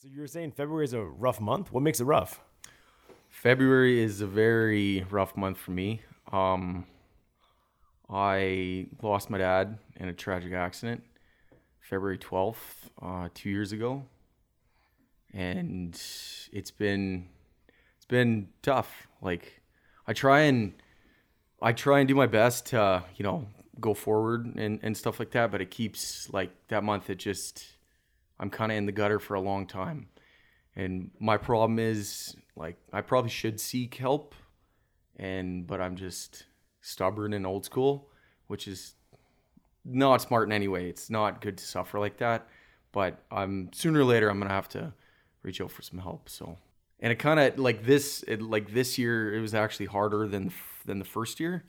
So you were saying February is a rough month. What makes it rough? February is a very rough month for me. Um, I lost my dad in a tragic accident February 12th, uh, two years ago. And it's been, it's been tough. Like I try and, I try and do my best to, you know, go forward and, and stuff like that. But it keeps like that month, it just, I'm kind of in the gutter for a long time. And my problem is like I probably should seek help and but I'm just stubborn and old school, which is not smart in any way. It's not good to suffer like that, but I'm sooner or later I'm going to have to reach out for some help. So and it kind of like this it, like this year it was actually harder than than the first year.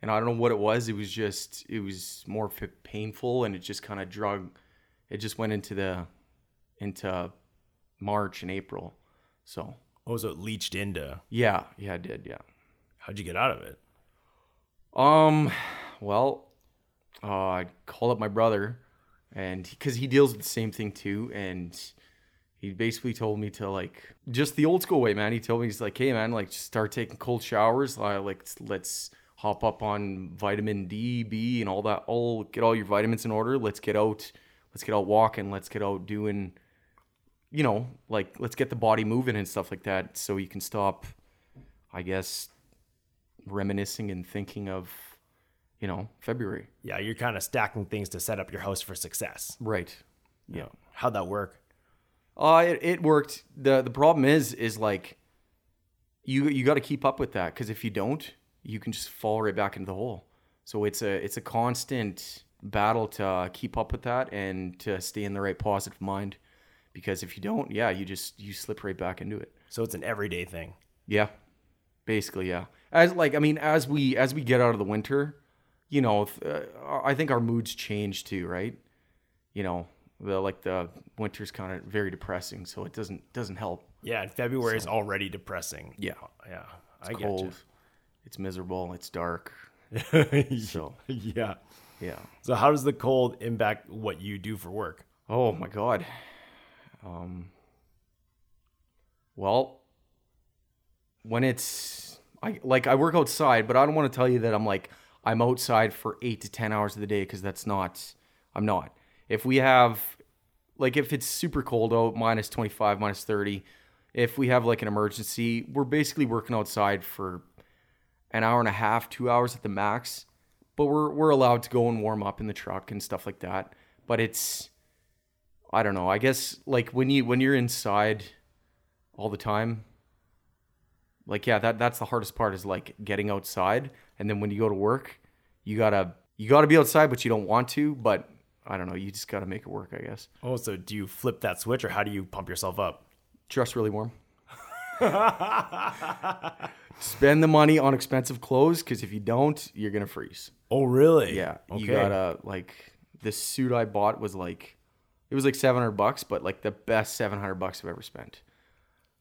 And I don't know what it was. It was just it was more painful and it just kind of drug it just went into the into March and April. So Oh, so it leached into. yeah, yeah, I did. Yeah. How'd you get out of it? Um, well, uh, I called up my brother, and because he deals with the same thing too, and he basically told me to like just the old school way, man. He told me he's like, hey, man, like just start taking cold showers. Uh, like let's hop up on vitamin D, B, and all that. All get all your vitamins in order. Let's get out. Let's get out walking. Let's get out doing. You know, like let's get the body moving and stuff like that, so you can stop. I guess reminiscing and thinking of, you know, February. Yeah, you're kind of stacking things to set up your house for success. Right. Yeah. How'd that work? Uh, it, it worked. the The problem is, is like, you you got to keep up with that because if you don't, you can just fall right back into the hole. So it's a it's a constant battle to uh, keep up with that and to stay in the right positive mind. Because if you don't, yeah, you just you slip right back into it. So it's an everyday thing. Yeah, basically, yeah. As like, I mean, as we as we get out of the winter, you know, uh, I think our moods change too, right? You know, the like the winter's kind of very depressing, so it doesn't doesn't help. Yeah, and February is already depressing. Yeah, Yeah, it's I cold, it's miserable, it's dark. So yeah. Yeah. So how does the cold impact what you do for work? Oh my god. Um. Well, when it's I like I work outside, but I don't want to tell you that I'm like I'm outside for eight to ten hours of the day because that's not. I'm not. If we have, like, if it's super cold out, minus twenty five, minus thirty, if we have like an emergency, we're basically working outside for an hour and a half, two hours at the max. But we're we're allowed to go and warm up in the truck and stuff like that. But it's I don't know. I guess like when you when you're inside all the time, like yeah, that that's the hardest part is like getting outside. And then when you go to work, you gotta you gotta be outside, but you don't want to. But I don't know. You just gotta make it work. I guess. Oh, so do you flip that switch or how do you pump yourself up? Dress really warm. Spend the money on expensive clothes because if you don't, you're gonna freeze. Oh, really? Yeah, Okay. you gotta like this suit I bought was like it was like seven hundred bucks, but like the best seven hundred bucks I've ever spent.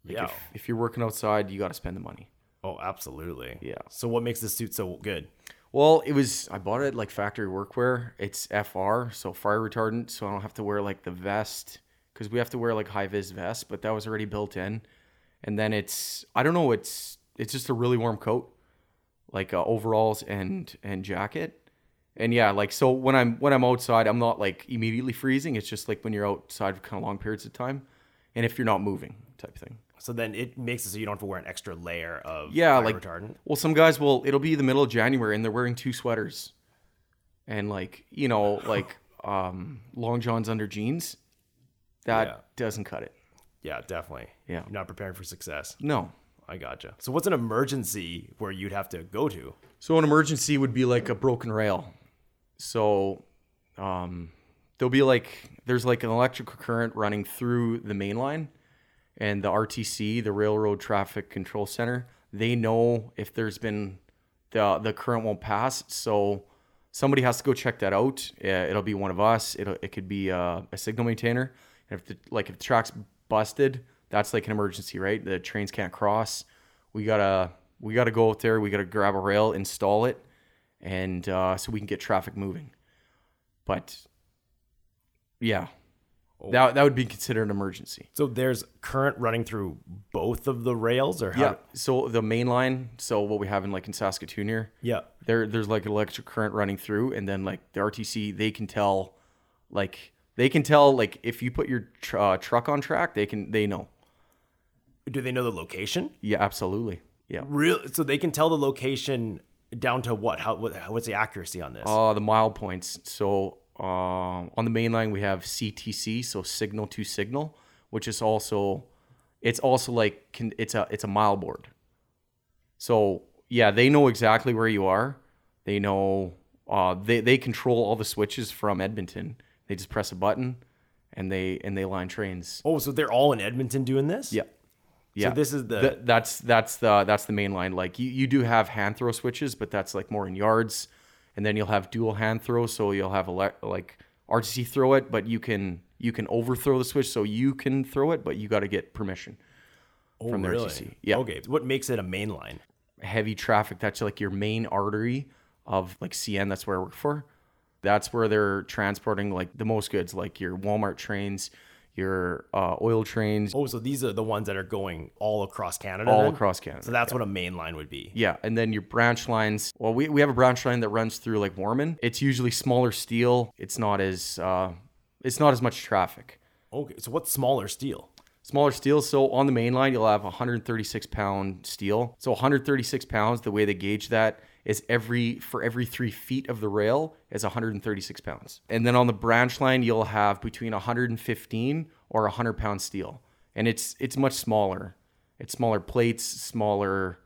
Like yeah. if, if you're working outside, you gotta spend the money. Oh, absolutely. Yeah. So what makes this suit so good? Well, it was I bought it like factory workwear. It's FR, so fire retardant, so I don't have to wear like the vest because we have to wear like high vis vests, but that was already built in. And then it's I don't know, it's it's just a really warm coat, like uh, overalls and and jacket. And yeah, like so when I'm when I'm outside, I'm not like immediately freezing. It's just like when you're outside for kind of long periods of time, and if you're not moving, type thing. So then it makes it so you don't have to wear an extra layer of Yeah, like retardant. well, some guys will. It'll be the middle of January and they're wearing two sweaters, and like you know, like um, long johns under jeans. That Yeah. doesn't cut it. Yeah, definitely. Yeah. You're not preparing for success. No. I gotcha. So what's an emergency where you'd have to go to? So an emergency would be like a broken rail. So um, there'll be like there's like an electrical current running through the main line, and the RTC, the Railroad Traffic Control Center, they know if there's been the the current won't pass. So somebody has to go check that out. It'll be one of us. It'll it could be uh, a signal maintainer. And if the like if the track's busted, that's like an emergency, right? The trains can't cross. We gotta we gotta go out there. We gotta grab a rail, install it, and uh, so we can get traffic moving. But yeah, That that would be considered an emergency. So there's current running through both of the rails, or how? Yeah. So the main line, so what we have in like in Saskatoon here, Yeah. there there's like an electric current running through, and then like the RTC, they can tell, like they can tell like if you put your tr- uh, truck on track, they can they know. Do they know the location? Yeah, absolutely. Yeah. Real. So they can tell the location down to what? How? What, what's the accuracy on this? Uh, the mile points. So uh, on the main line we have CTC, so signal to signal, which is also it's also like can, it's a it's a mile board. So yeah, they know exactly where you are. They know uh, they they control all the switches from Edmonton. They just press a button, and they and they line trains. oh, so they're all in Edmonton doing this? Yeah. Yeah. So this is the. Th- that's that's the that's the main line. Like you, you do have hand throw switches, but that's like more in yards, and then you'll have dual hand throw. So you'll have ele- like RTC throw it, but you can you can overthrow the switch, so you can throw it, but you got to get permission. oh, from the really? RTC. Yeah. Okay. What makes it a main line? Heavy traffic. That's like your main artery of like CN. That's where I work for. That's where they're transporting like the most goods, like your Walmart trains, your uh, oil trains, Oh, so these are the ones that are going all across Canada. all then? across Canada. So that's what a main line would be. Yeah, and then your branch lines. Well, we, we have a branch line that runs through like Warman. It's usually smaller steel. It's not as uh, it's not as much traffic. Okay. So what's smaller steel? Smaller steel. So on the main line, you'll have 136 pound steel. So 136 pounds. The way they gauge that is every for every three feet of the rail is 136 pounds. And then on the branch line, you'll have between 115 or 100 pound steel, and it's it's much smaller. It's smaller plates, smaller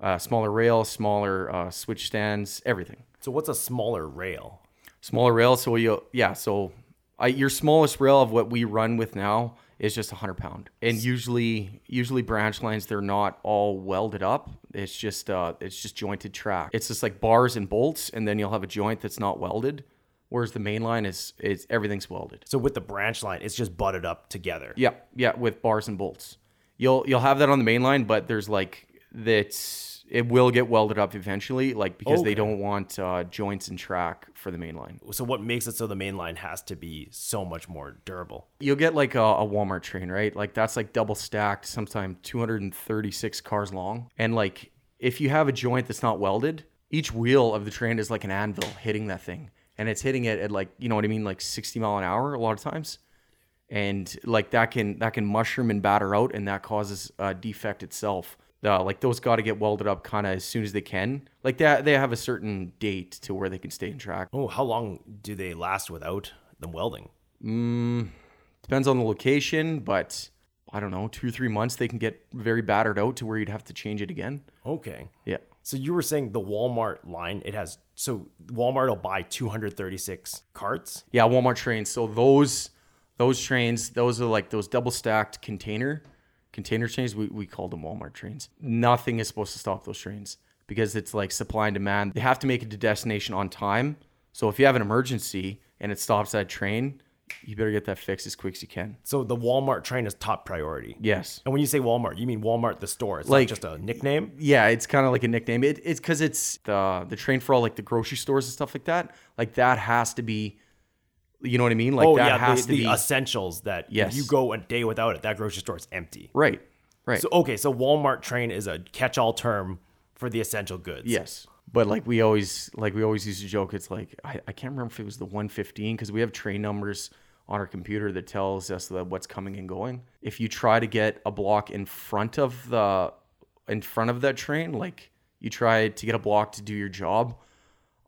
uh, smaller rail, smaller uh, switch stands, everything. So what's a smaller rail? Smaller rail. So you yeah. So I, your smallest rail of what we run with now is just 100 pound, and usually usually branch lines they're not all welded up. It's just uh, it's just jointed track. It's just like bars and bolts, and then you'll have a joint that's not welded. Whereas the main line is is everything's welded. So with the branch line, it's just butted up together. Yeah, yeah, with bars and bolts. You'll you'll have that on the main line, but there's like that's it will get welded up eventually, like because Okay. they don't want uh, joints and track for the main line. So what makes it so the main line has to be so much more durable? You'll get like a, a Walmart train, right? Like that's like double stacked, sometimes 236 cars long, and like if you have a joint that's not welded, each wheel of the train is like an anvil hitting that thing, and it's hitting it at like you know what I mean, like 60 mile an hour a lot of times. and like that can that can mushroom and batter out and that causes a defect itself uh, like those got to get welded up kind of as soon as they can like that they have a certain date to where they can stay in track Oh, how long do they last without them welding? depends on the location but i don't know two three months they can get very battered out to where you'd have to change it again Okay. yeah So you were saying the Walmart line, it has so Walmart will buy 236 carts. yeah walmart trains so those those trains those are like those double stacked container container trains we, we call them walmart trains. Nothing is supposed to stop those trains because it's like supply and demand. They have to make it to destination on time. So if you have an emergency and it stops that train you better get that fixed as quick as you can. So the Walmart train is top priority. yes. And when you say Walmart, you mean Walmart the store. It's Like- not just a nickname. yeah it's kind of like a nickname. It, it's because it's the the train for all like the grocery stores and stuff like that. Like that has to be you know what i mean like oh that yeah, has the, to the be essentials that Yes. if you go a day without it, that grocery store is empty. right right So okay, so Walmart train is a catch-all term for the essential goods. Yes. But like we always like we always used to joke, it's like I, I can't remember if it was the 115 because we have train numbers on our computer that tells us that what's coming and going. If you try to get a block in front of the in front of that train, like you try to get a block to do your job,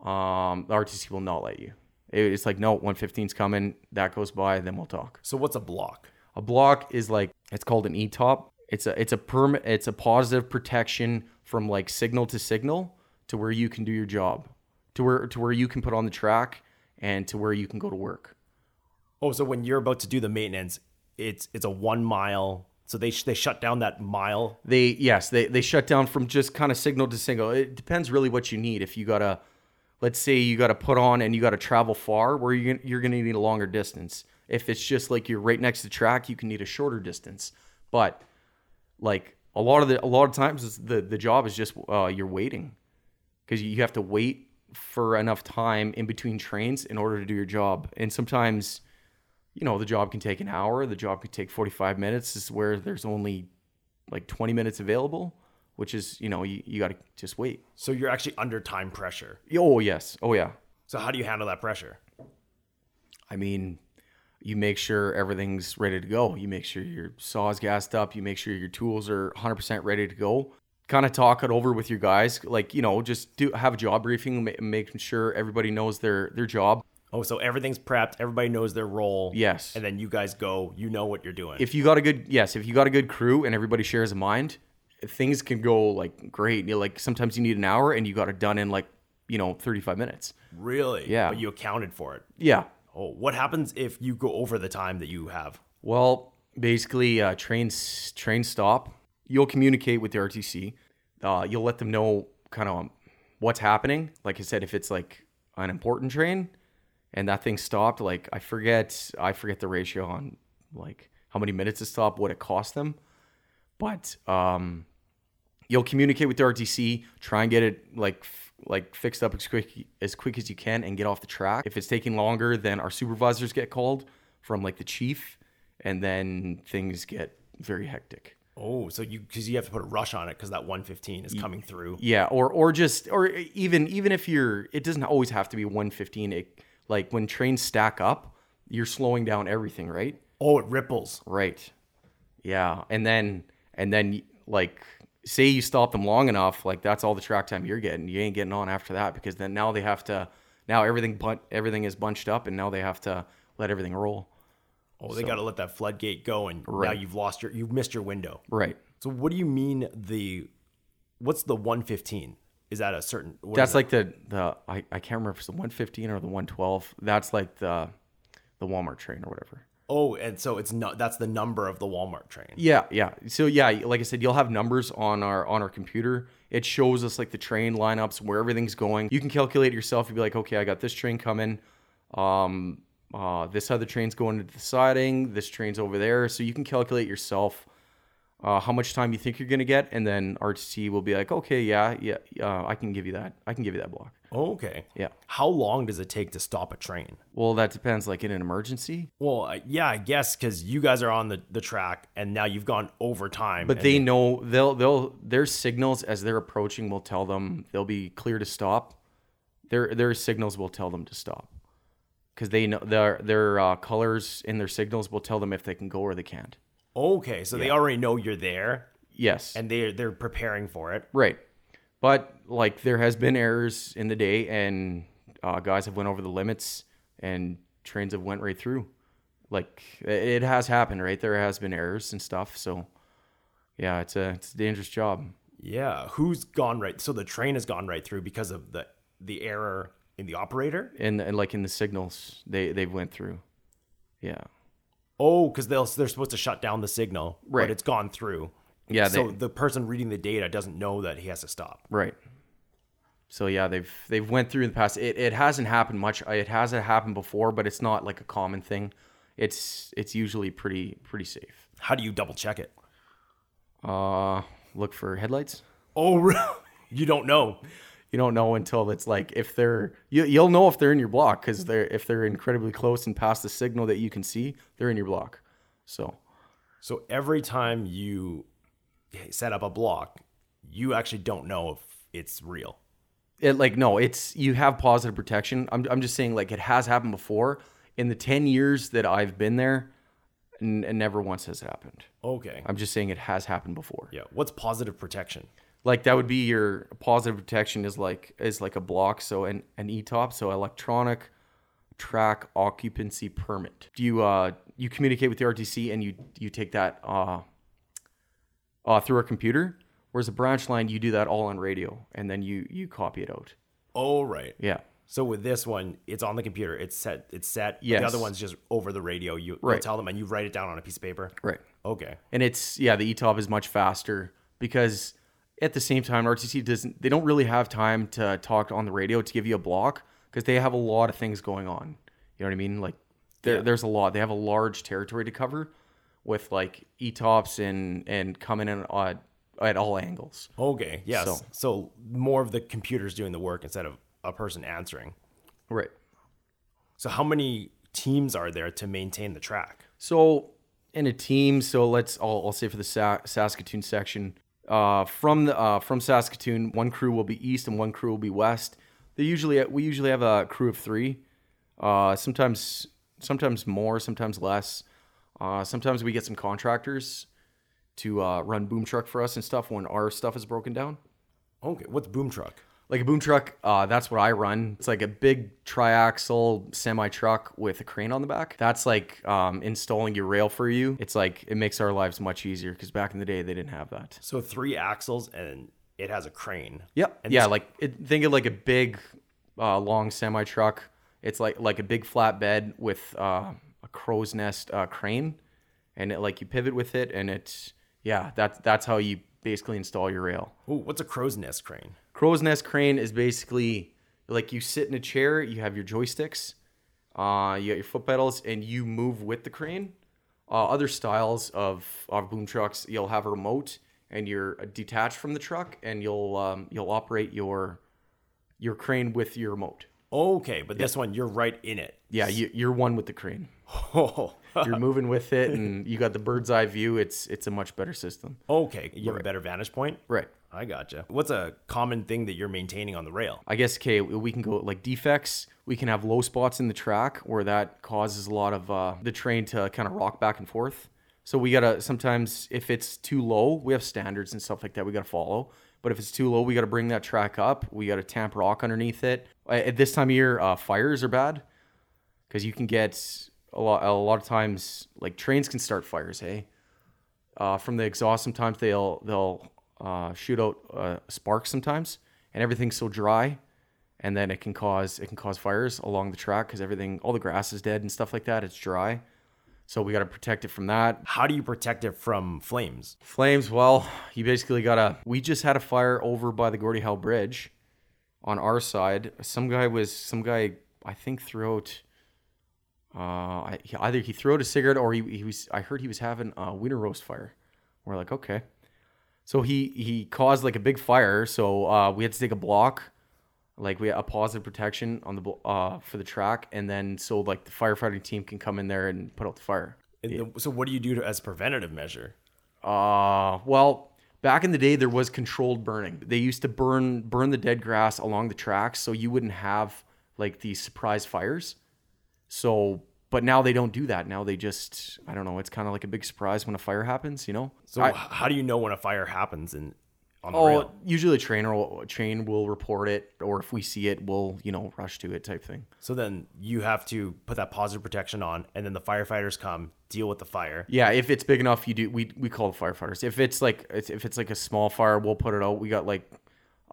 um, the RTC will not let you. It- It's like no, 115's coming. That goes by, then we'll talk. So what's a block? A block is like it's called an e-top. It's a it's a perm it's a positive protection from like signal to signal to where you can do your job. To where to where you can put on the track and to where you can go to work. Oh, so when you're about to do the maintenance, it's it's a one mile. So they sh- they shut down that mile. They yes, they they shut down from just kind of signal to signal. It depends really what you need. If you got to let's say you got to put on and you got to travel far where you are you're going to need a longer distance. If it's just like you're right next to track, you can need a shorter distance. But like a lot of the a lot of times the the job is just uh, you're waiting because you have to wait for enough time in between trains in order to do your job and sometimes you know, the job can take an hour, the job could take 45 minutes. This is where there's only like 20 minutes available, which is, you know, you, you got to just wait. So you're actually under time pressure. Oh, yes. Oh, yeah. So how do you handle that pressure? I mean, you make sure everything's ready to go. You make sure your saw's gassed up. You make sure your tools are 100% ready to go. Kind of talk it over with your guys, like you know, just do have a job briefing, ma- making sure everybody knows their their job. Oh, so everything's prepped. Everybody knows their role. Yes. And then you guys go. You know what you're doing. If you got a good yes, if you got a good crew and everybody shares a mind, things can go like great. You know, like sometimes you need an hour and you got it done in like you know 35 minutes. really? Yeah. But you accounted for it. Yeah, Oh, what happens if you go over the time that you have? Well, basically, uh, trains train stop. You'll communicate with the RTC. Uh, you'll let them know kind of what's happening. Like I said, if it's like an important train and that thing stopped, like I forget, I forget the ratio on like how many minutes it stopped, what it cost them. But um, you'll communicate with the RTC, try and get it like like fixed up as quick as quick as you can, and get off the track. If it's taking longer, then our supervisors get called from like the chief, and then things get very hectic. Oh, so you because you have to put a rush on it because that 115 is coming through. Yeah, or or just or even even if you're, it doesn't always have to be 115. It like when trains stack up, you're slowing down everything, right? Oh, it ripples. Right. Yeah, and then and then like say you stop them long enough, like that's all the track time you're getting. You ain't getting on after that because then now they have to now everything but everything is bunched up and now they have to let everything roll. Oh, they got to let that floodgate go, and now you've lost your, you've missed your window. Right. So what do you mean the, what's the 115? Is that a certain? That's like the the I, I can't remember if it's the 115 or the 112. That's like the the Walmart train or whatever. Oh, and so it's not. That's the number of the Walmart train. Yeah, yeah. So yeah, like I said, you'll have numbers on our on our computer. It shows us like the train lineups, where everything's going. You can calculate yourself. You'd be like, okay, I got this train coming. Um, uh, this other train's going to the siding. This train's over there. So you can calculate yourself uh, how much time you think you're gonna get, and then RTC will be like, okay, yeah, yeah, uh, I can give you that. I can give you that block. Okay. Yeah. How long does it take to stop a train? Well, that depends. Like in an emergency, Well, uh, yeah, I guess because you guys are on the, the track and now you've gone over time. But they know they'll they'll their signals as they're approaching will tell them they'll be clear to stop. Their their signals will tell them to stop because they know their their uh, colors in their signals will tell them if they can go or they can't. okay, so they already know you're there Yes, and they they're preparing for it. right. But like there has been errors in the day, and uh, guys have went over the limits, and trains have went right through. Like it has happened, right? There has been errors and stuff. So yeah, it's a it's a dangerous job. Yeah, who's gone right? So the train has gone right through because of the the error in the operator. and, and like in the signals they they went through yeah Oh, because they'll they're supposed to shut down the signal, Right. But it's gone through. Yeah so they, the person reading the data doesn't know that he has to stop. right. So yeah they've they've went through in the past. It, it hasn't happened much. It hasn't happened before but it's not like a common thing. It's it's usually pretty pretty safe. How do you double check it? uh look for headlights? Oh, you don't know. you don't know until it's like if they're you, you'll know if they're in your block because they're if they're incredibly close and past the signal that you can see they're in your block. So So every time you set up a block, you actually don't know if it's real. it like no it's you have positive protection i'm, I'm just saying like it has happened before in the 10 years that i've been there and, and never once has it happened Okay. i'm just saying it has happened before Yeah. What's positive protection? like that would be your positive protection is like is like a block so an, an etop so electronic track occupancy permit do you uh you communicate with the rtc and you you take that uh uh through a computer whereas a branch line you do that all on radio and then you you copy it out Oh, right. yeah So with this one, it's on the computer. It's set. It's set. Yes. The other one's just over the radio. You Right. tell them, and you write it down on a piece of paper. right Okay. and it's yeah the etop is much faster because at the same time rtc doesn't they don't really have time to talk on the radio to give you a block because they have a lot of things going on you know what i mean like there, there's a lot they have a large territory to cover with like etops and and coming in at, at all angles Okay. Yes. So- So. more of the computers doing the work instead of a person answering. right So how many teams are there to maintain the track? So in a team, so let's I'll, I'll say for the Sa- Saskatoon section, uh, from the uh, from Saskatoon, one crew will be east and one crew will be west. They usually we usually have a crew of three, uh, sometimes sometimes more, sometimes less. Uh, sometimes we get some contractors to uh, run boom truck for us and stuff when our stuff is broken down. Okay, what's boom truck? Like a boom truck, uh, that's what I run. It's like a big triaxle semi truck with a crane on the back. That's like um, installing your rail for you. It's like it makes our lives much easier because back in the day they didn't have that. So three axles and it has a crane. Yep. And yeah, this- like it, think of like a big, uh, long semi truck. It's like like a big flatbed with uh, a crow's nest uh, crane, and it like you pivot with it, and it's yeah, that's that's how you basically install your rail. Ooh, what's a crow's nest crane? Crow's nest crane is basically like you sit in a chair, you have your joysticks, uh, you got your foot pedals, and you move with the crane. Uh, other styles of, of boom trucks, you'll have a remote and you're detached from the truck, and you'll um, you'll operate your your crane with your remote. Okay, but this one you're right in it. Yeah, you, you're one with the crane. Oh, You're moving with it, and you got the bird's eye view. It's it's a much better system. okay. You have a better vantage point. Right. I gotcha. What's a common thing that you're maintaining on the rail? I guess okay, we can go like defects. We can have low spots in the track where that causes a lot of uh, the train to kind of rock back and forth. So we gotta sometimes if it's too low, we have standards and stuff like that we gotta follow. But if it's too low, we gotta bring that track up. We gotta tamp rock underneath it. At this time of year, uh, fires are bad because you can get a lot. A lot of times, like trains can start fires. Hey, uh, from the exhaust, sometimes they'll they'll uh, shoot out uh, sparks sometimes, and everything's so dry, and then it can cause it can cause fires along the track because everything, all the grass is dead and stuff like that. It's dry, so we got to protect it from that. How do you protect it from flames? Flames, well, you basically gotta. We just had a fire over by the Gordie Howe Bridge, on our side. Some guy was some guy I think threw out. Uh, I, he- either he threw out a cigarette or he, he was. I heard he was having a winter roast fire. We're like, okay. So he he caused like a big fire. So uh, we had to take a block, like we a positive protection on the uh for the track, and then so like the firefighting team can come in there and put out the fire. And the- so what do you do to, as a preventative measure? Uh, well, back in the day there was controlled burning. They used to burn burn the dead grass along the tracks so you wouldn't have like these surprise fires. So, but now they don't do that. Now they just I don't know, it's kind of like a big surprise when a fire happens, you know? So I- how do you know when a fire happens in on the Oh, rail? usually a trainer will, train will report it, or if we see it, we'll you know rush to it type thing. So then you have to put that positive protection on, and then the firefighters come deal with the fire. Yeah, if it's big enough, you do. We we call the firefighters. If it's like it's- if it's like a small fire, we'll put it out. We got like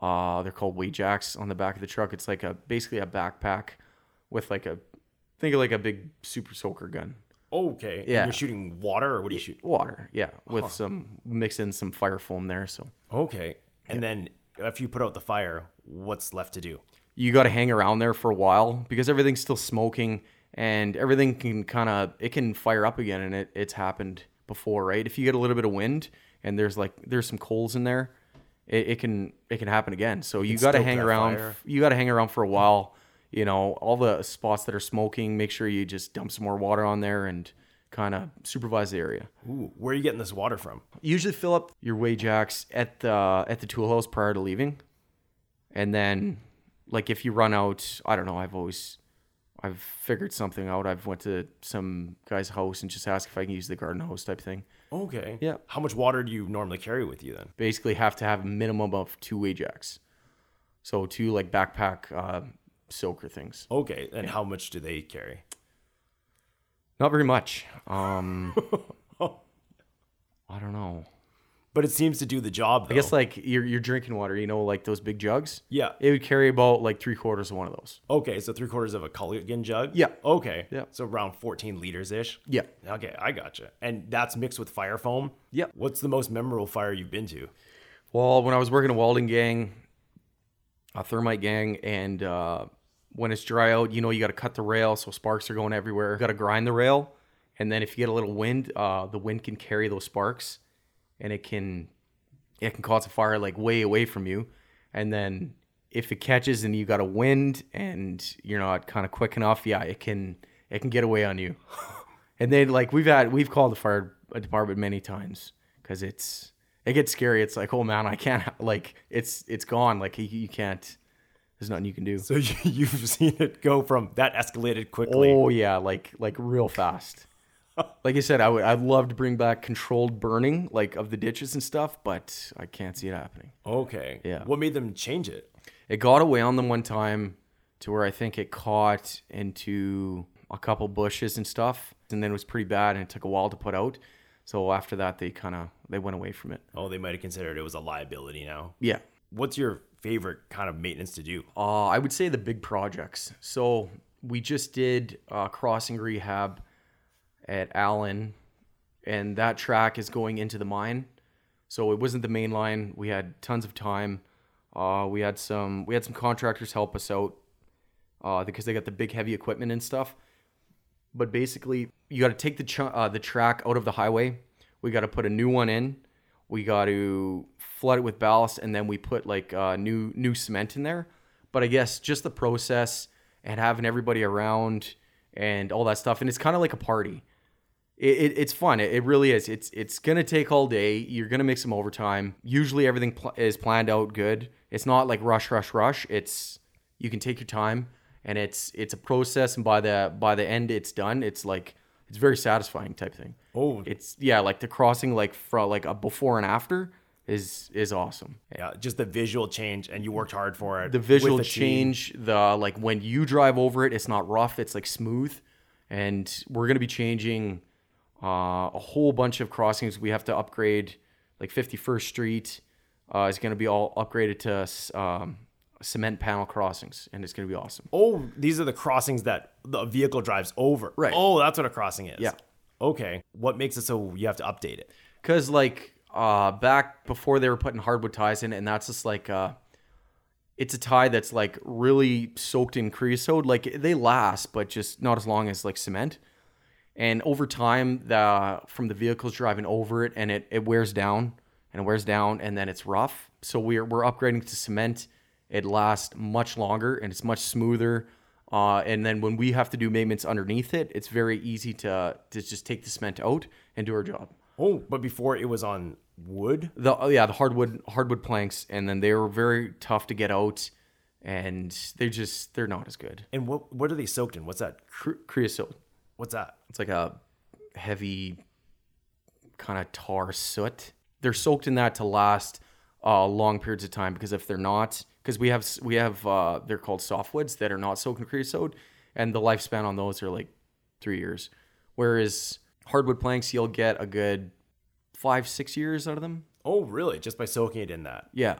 uh they're called Wajax on the back of the truck. It's like a basically a backpack with like a think of like a big super soaker gun. Okay. and Yeah. you're shooting water, or what do you shoot? Water, yeah, with some mix in some fire foam there. So Okay. And then if you put out the fire, what's left to do? you got to hang around there for a while because everything's still smoking and everything can kind of it can fire up again and it, it's happened before right if you get a little bit of wind and there's like there's some coals in there it, it can it can happen again so you got to hang around fire. you got to hang around for a while you know all the spots that are smoking make sure you just dump some more water on there and kind of supervise the area Ooh, where are you getting this water from? usually fill up your Wajax at the at the tool house prior to leaving and then like if you run out i don't know i've always i've figured something out i've went to some guy's house and just asked if i can use the garden hose type thing Okay. Yeah. How much water do you normally carry with you then? basically have to have a minimum of two Wajax so two like backpack uh, soaker things Okay. And how much do they carry? not very much um i don't know But it seems to do the job. Though. i guess like you're, you're drinking water you know like those big jugs Yeah. it would carry about like three quarters of one of those Okay, so three quarters of a Culligan jug. Yeah. Okay. Yeah. So around fourteen liters ish. yeah Okay, I gotcha. And that's mixed with fire foam. Yep. What's the most memorable fire you've been to? Well, when I was working a welding gang, a thermite gang, and uh, when it's dry out, you know, you got to cut the rail so sparks are going everywhere. You got to grind the rail, and then if you get a little wind, uh, the wind can carry those sparks, and it can it can cause a fire like way away from you. And then if it catches and you got a wind and you're not kind of quick enough, yeah, it can it can get away on you. and then like we've had we've called the fire department many times because it's it gets scary. It's like oh man, I can't like it's it's gone. Like you, you can't. There's nothing you can do. So you, you've seen it go from that escalated quickly. Oh yeah, like like real fast. like I said, I would I'd love to bring back controlled burning like of the ditches and stuff, but I can't see it happening. Okay. Yeah. What made them change it? It got away on them one time to where I think it caught into a couple bushes and stuff, and then it was pretty bad and it took a while to put out. So after that, they kind of they went away from it. Oh, they might have considered it was a liability now. Yeah, What's your favorite kind of maintenance to do? Uh, I would say the big projects. So we just did uh, crossing rehab at Allan, and that track is going into the mine. So it wasn't the main line. We had tons of time. Uh, we had some we had some contractors help us out uh, because they got the big heavy equipment and stuff. But basically, you got to take the ch- uh, the track out of the highway. We got to put a new one in. We got to flood it with ballast, and then we put like uh, new new cement in there. But I guess just the process and having everybody around and all that stuff, and it's kind of like a party. It, it, it's fun. It, it really is. It's it's gonna take all day. You're gonna make some overtime. Usually everything pl- is planned out good. It's not like rush, rush, rush. It's you can take your time, and it's it's a process. And by the by the end, it's done. It's like it's very satisfying type thing. Oh, It's yeah, like the crossing, like from like a before and after is is awesome. yeah, just the visual change, and you worked hard for it. The visual team. change, the like when you drive over it, it's not rough. It's like smooth, and we're gonna be changing uh, a whole bunch of crossings. We have to upgrade like 51st Street uh, is gonna be all upgraded to um, cement panel crossings, and it's gonna be awesome. Oh, these are the crossings that the vehicle drives over. Right. Oh, that's what a crossing is. Yeah. Okay. What makes it so you have to update it? Cause like uh back before they were putting hardwood ties in, and that's just like uh it's a tie that's like really soaked in creosote. Like they last, but just not as long as like cement. And over time, the from the vehicles driving over it, and it, it wears down and it wears down, and then it's rough. So we're we're upgrading to cement. It lasts much longer and it's much smoother. Uh, and then when we have to do maintenance underneath it, it's very easy to to just take the cement out and do our job. Oh, but before it was on wood. The oh, yeah, the hardwood hardwood planks, and then they were very tough to get out, and they're just they're not as good. And what what are they soaked in? What's that? Cre- creosote, What's that? it's like a heavy kind of tar soot. They're soaked in that to last uh, long periods of time because if they're not, because we have we have uh, they're called softwoods that are not soaked in creosote, and the lifespan on those are like three years, whereas hardwood planks you'll get a good five six years out of them. Oh, really? Just by soaking it in that. Yeah,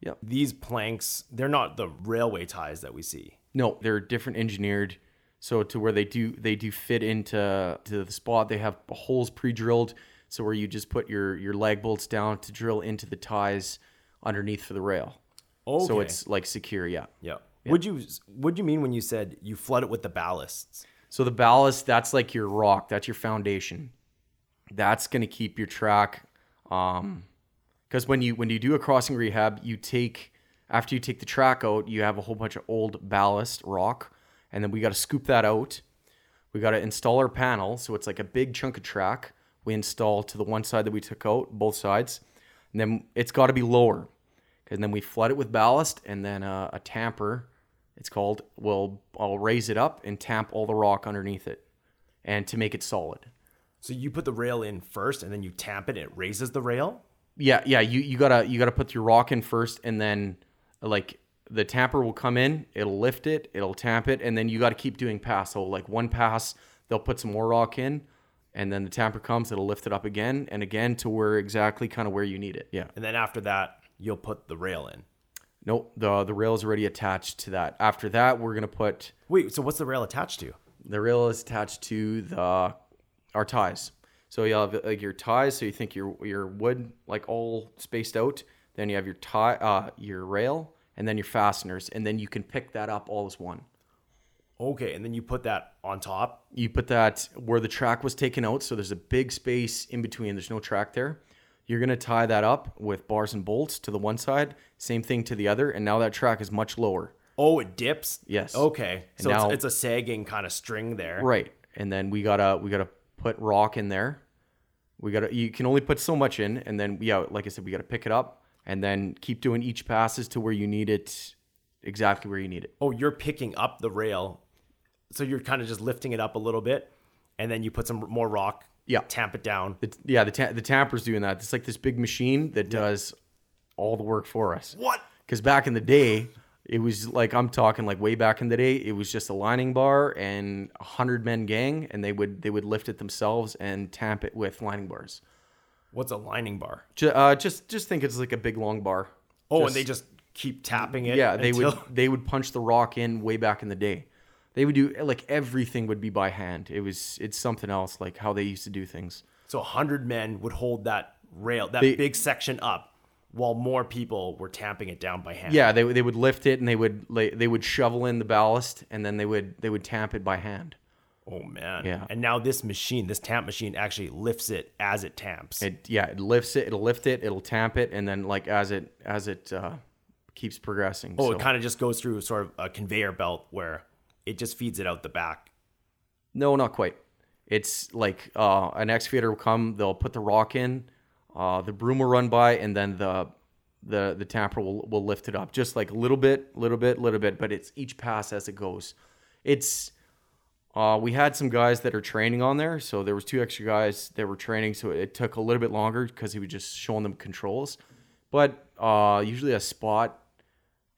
yep. These planks, they're not the railway ties that we see. No, they're different engineered, so to where they do they do fit into to the spot. They have holes pre-drilled, so where you just put your your lag bolts down to drill into the ties underneath for the rail. Okay. So it's like secure, yeah. yeah. Would you would you mean when you said you flood it with the ballasts? So the ballast, that's like your rock, that's your foundation. That's gonna keep your track. Um, because when you when you do a crossing rehab, you take after you take the track out, you have a whole bunch of old ballast rock, and then we got to scoop that out. We got to install our panel, so it's like a big chunk of track. We install to the one side that we took out, both sides, and then it's got to be lower. And then we flood it with ballast, and then uh, a tamper, it's called, will I'll raise it up and tamp all the rock underneath it, and to make it solid. So you put the rail in first, and then you tamp it. And it raises the rail. Yeah, yeah. You you gotta you gotta put your rock in first, and then like the tamper will come in, it'll lift it, it'll tamp it, and then you got to keep doing pass. So like one pass, they'll put some more rock in, and then the tamper comes, it'll lift it up again and again to where exactly kind of where you need it. Yeah. And then after that, you'll put the rail in. Nope. The the rail is already attached to that. After that, we're gonna put Wait, so what's the rail attached to? the rail is attached to the our ties. So you have like your ties. So you think your your wood like all spaced out. Then you have your tie, uh, your rail, and then your fasteners, and then you can pick that up all as one. Okay, and then you put that on top. You put that where the track was taken out. So there's a big space in between. There's no track there. You're gonna tie that up with bars and bolts to the one side. Same thing to the other, and now that track is much lower. Oh, it dips. Yes. Okay. So now- it's, it's a sagging kind of string there. Right. And then we gotta we gotta put rock in there. We gotta you can only put so much in, and then yeah, like I said, we gotta pick it up and then keep doing each passes to where you need it exactly where you need it. Oh, you're picking up the rail, so you're kind of just lifting it up a little bit, and then you put some more rock. Yeah. Tamp it down. The, yeah, the ta- the tamper's doing that. It's like this big machine that does all the work for us. What? Because back in the day, it was like I'm talking like way back in the day, it was just a lining bar and a hundred men gang, and they would they would lift it themselves and tamp it with lining bars. What's a lining bar? Just uh, just just think it's like a big long bar. Oh, Just- and they just keep tapping it. yeah they until- would they would punch the rock in way back in the day. They would do like everything would be by hand. It was it's something else like how they used to do things. So a hundred men would hold that rail, that They- big section up, while more people were tamping it down by hand. Yeah, they would- they would lift it and they would they would shovel in the ballast and then they would they would tamp it by hand. Oh man. Yeah. And now this machine, this tamp machine, actually lifts it as it tamps. It yeah, it lifts it, it'll lift it, it'll tamp it, and then like as it as it uh, keeps progressing. oh, so, it kind of just goes through sort of a conveyor belt where it just feeds it out the back. no, not quite. It's like uh, an excavator will come, they'll put the rock in, uh, the broom will run by, and then the the the tamper will will lift it up just like a little bit, little bit, little bit, but it's each pass as it goes. It's uh, we had some guys that are training on there, so there was two extra guys that were training, so it took a little bit longer because he was just showing them controls. But uh, usually a spot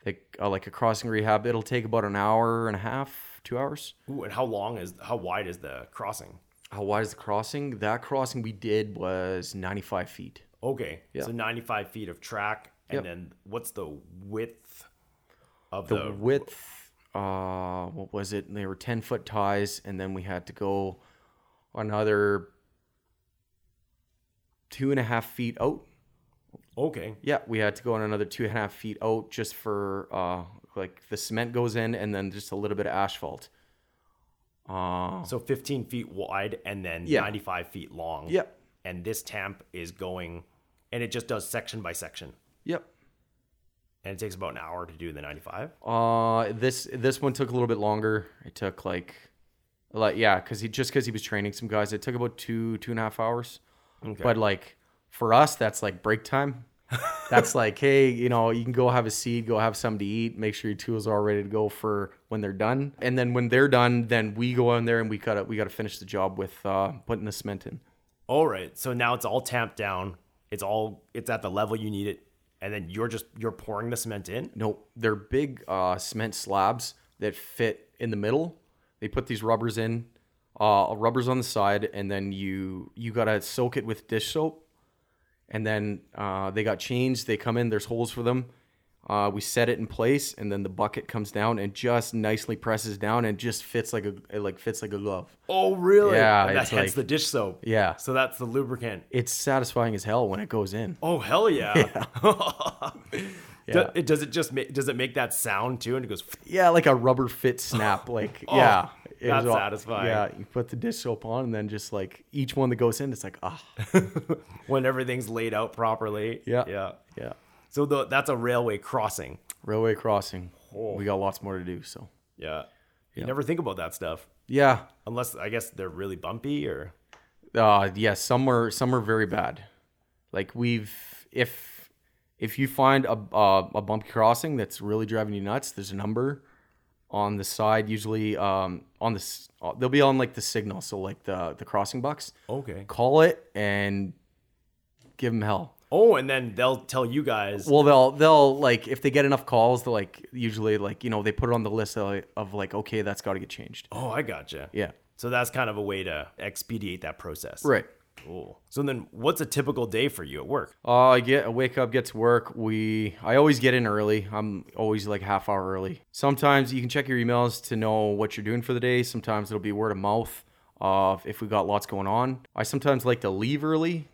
like uh, like a crossing rehab, it'll take about an hour and a half, two hours. Ooh, and how long is how wide is the crossing? How wide is the crossing? That crossing we did was 95 feet. Okay. Yeah. So 95 feet of track. And Yep. then what's the width of The the, width, uh, what was it? They were 10 foot ties, and then we had to go another two and a half feet out. Okay. Yeah, we had to go on another two and a half feet out just for uh, like the cement goes in, and then just a little bit of asphalt. Uh, So 15 feet wide and then Yeah. 95 feet long. Yep. And this tamp is going, and it just does section by section. yep. And it takes about an hour to do the 95. Uh, this this one took a little bit longer. It took like, like yeah, because he just because he was training some guys, it took about two two and a half hours. Okay. But like for us, that's like break time. that's like, hey, you know, you can go have a seat, go have something to eat, make sure your tools are all ready to go for when they're done, and then when they're done, then we go in there and we gotta we gotta finish the job with uh, putting the cement in. All right. So now it's all tamped down. It's all, it's at the level you need it. And then you're just, you're pouring the cement in. Nope, they're big uh, cement slabs that fit in the middle. They put these rubbers in, uh, rubbers on the side, and then you you gotta soak it with dish soap, and then uh, they got chains. They come in. There's holes for them. Uh, we set it in place, and then the bucket comes down and just nicely presses down and just fits like a it like fits like a glove. Oh, really? Yeah, And it's that's hence like- the dish soap. Yeah, So that's the lubricant. it's satisfying as hell when it goes in. Oh, hell yeah. Yeah. It, does it just make, does it make that sound too? And it goes, Yeah, like a rubber fit snap. Like Oh, yeah, it was all- satisfying. Yeah, you put the dish soap on, and then just like each one that goes in, it's like ah, when everything's laid out properly. Yeah. Yeah. yeah. So the, that's a railway crossing. Railway crossing. Oh. We got lots more to do. So Yeah. You never think about that stuff. yeah, Unless, I guess, they're really bumpy or. uh, yeah. Some are some are very bad. Like we've if if you find a a, a bumpy crossing that's really driving you nuts, there's a number on the side. Usually um, on this, uh, they'll be on like the signal. So like the the crossing bucks. Okay. Call it and give them hell. Oh, and then they'll tell you guys. Well, they'll they'll like if they get enough calls, they'll like usually like you know they put it on the list of, like- of like okay that's got to get changed. oh, I gotcha. Yeah. So that's kind of a way to expedite that process. Right. Cool. So then, what's a typical day for you at work? Uh, I get I wake up, get to work. We I always get in early. I'm always like half hour early. Sometimes you can check your emails to know what you're doing for the day. Sometimes it'll be word of mouth of if we got lots going on. I sometimes like to leave early.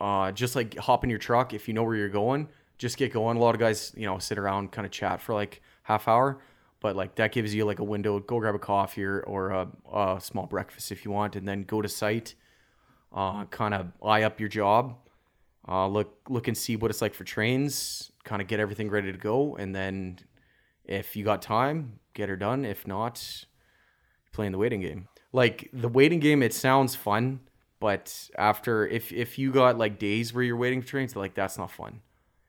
Uh, just like hop in your truck if you know where you're going. Just get going. A lot of guys, you know, sit around, kind of chat for like half hour. But like that gives you like a window. Go grab a coffee or, or a, a small breakfast if you want, and then go to site. Uh, kind of eye up your job uh, look look and see what it's like for trains kind of get everything ready to go and then If you got time, get her done. If not, playing the waiting game. Like the waiting game, it sounds fun, but after if if you got like days where you're waiting for trains, like that's not fun,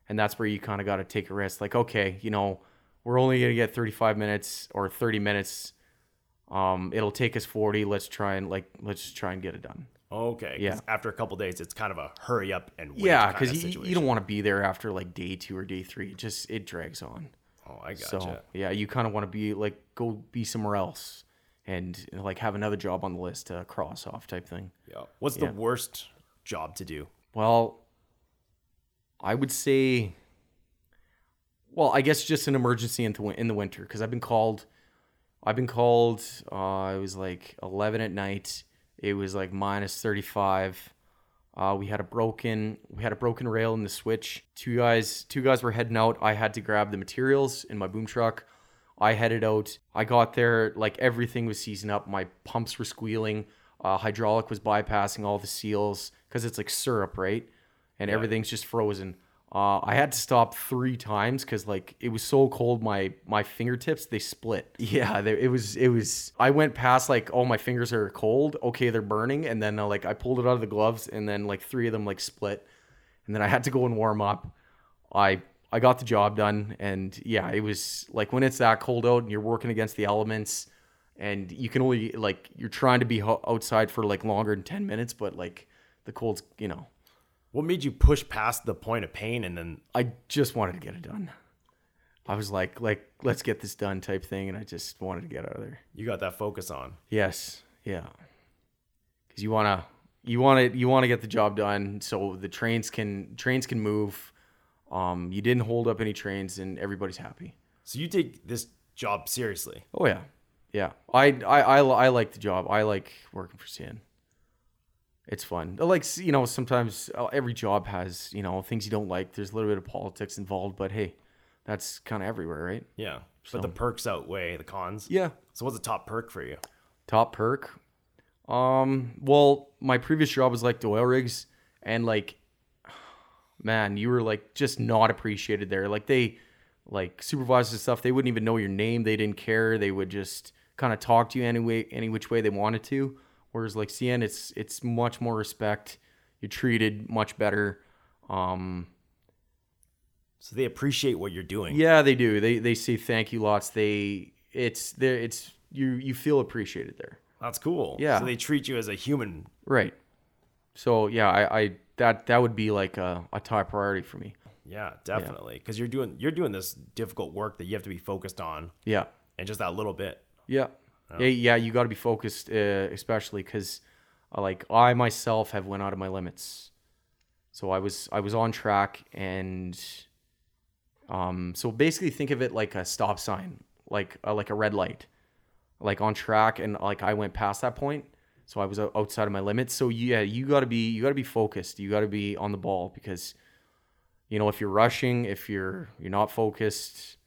and that's where you kind of got to take a risk. Like okay, you know, we're only gonna get 35 minutes or 30 minutes. Um, it'll take us 40. Let's try and like let's just try and get it done. Okay. Yeah. After a couple days, it's kind of a hurry up and wait Yeah, because you, you don't want to be there after like day two or day three. It just it drags on. Oh, I gotcha. So yeah, you kind of want to be like go be somewhere else and like have another job on the list to cross off type thing. yeah. What's Yeah. the worst job to do? Well, I would say, well, I guess just an emergency in the in the winter because I've been called. I've been called. Uh, it was like eleven at night. It was like minus thirty five. Uh, we had a broken we had a broken rail in the switch. Two guys two guys were heading out. I had to grab the materials in my boom truck. I headed out. I got there like everything was seizing up. My pumps were squealing. Uh, hydraulic was bypassing all the seals because it's like syrup, right? And everything's just frozen. Uh, I had to stop three times because like it was so cold. My my fingertips they split. Yeah, they, it was it was. I went past like oh my fingers are cold. Okay, they're burning, and then uh, like I pulled it out of the gloves, and then like three of them like split, and then I had to go and warm up. I I got the job done, and yeah, it was like when it's that cold out and you're working against the elements, and you can only like you're trying to be ho- outside for like longer than ten minutes, but like the cold's you know What made you push past the point of pain and then I just wanted to get it done. I was like, like, let's get this done type thing, and I just wanted to get out of there. you got that focus on? Yes, yeah, because you wanna, you want to, you want to get the job done so the trains can trains can move. Um, you didn't hold up any trains, and everybody's happy. So you take this job seriously. Oh yeah, yeah. I I I, I like the job. I like working for CN. It's fun. Like you know, sometimes uh, every job has you know things you don't like. There's a little bit of politics involved, but hey, that's kind of everywhere, right? Yeah. But the perks outweigh the cons. Yeah. So what's the top perk for you? Top perk. Um. Well, my previous job was like the oil rigs, and like, man, you were like just not appreciated there. Like they, like supervisors and stuff, they wouldn't even know your name. They didn't care. They would just kind of talk to you any way, any which way they wanted to. Whereas like CN, it's it's much more respect. You're treated much better. Um. So they appreciate what you're doing. Yeah, they do. They they say thank you lots. They it's there. It's you you feel appreciated there. That's cool. Yeah. So they treat you as a human. Right. So yeah, I, I that that would be like a, a top priority for me. Yeah, definitely. Because you're doing you're doing this difficult work that you have to be focused on, Yeah. and just that little bit. Yeah. Yeah, yeah, you got to be focused, uh, especially because, uh, like, I myself have went out of my limits. So I was I was on track, and um, so basically think of it like a stop sign, like uh, like a red light, like on track, and like I went past that point, so I was outside of my limits. So yeah, you got to be you got to be focused. You got to be on the ball because, you know, if you're rushing, if you're you're not focused,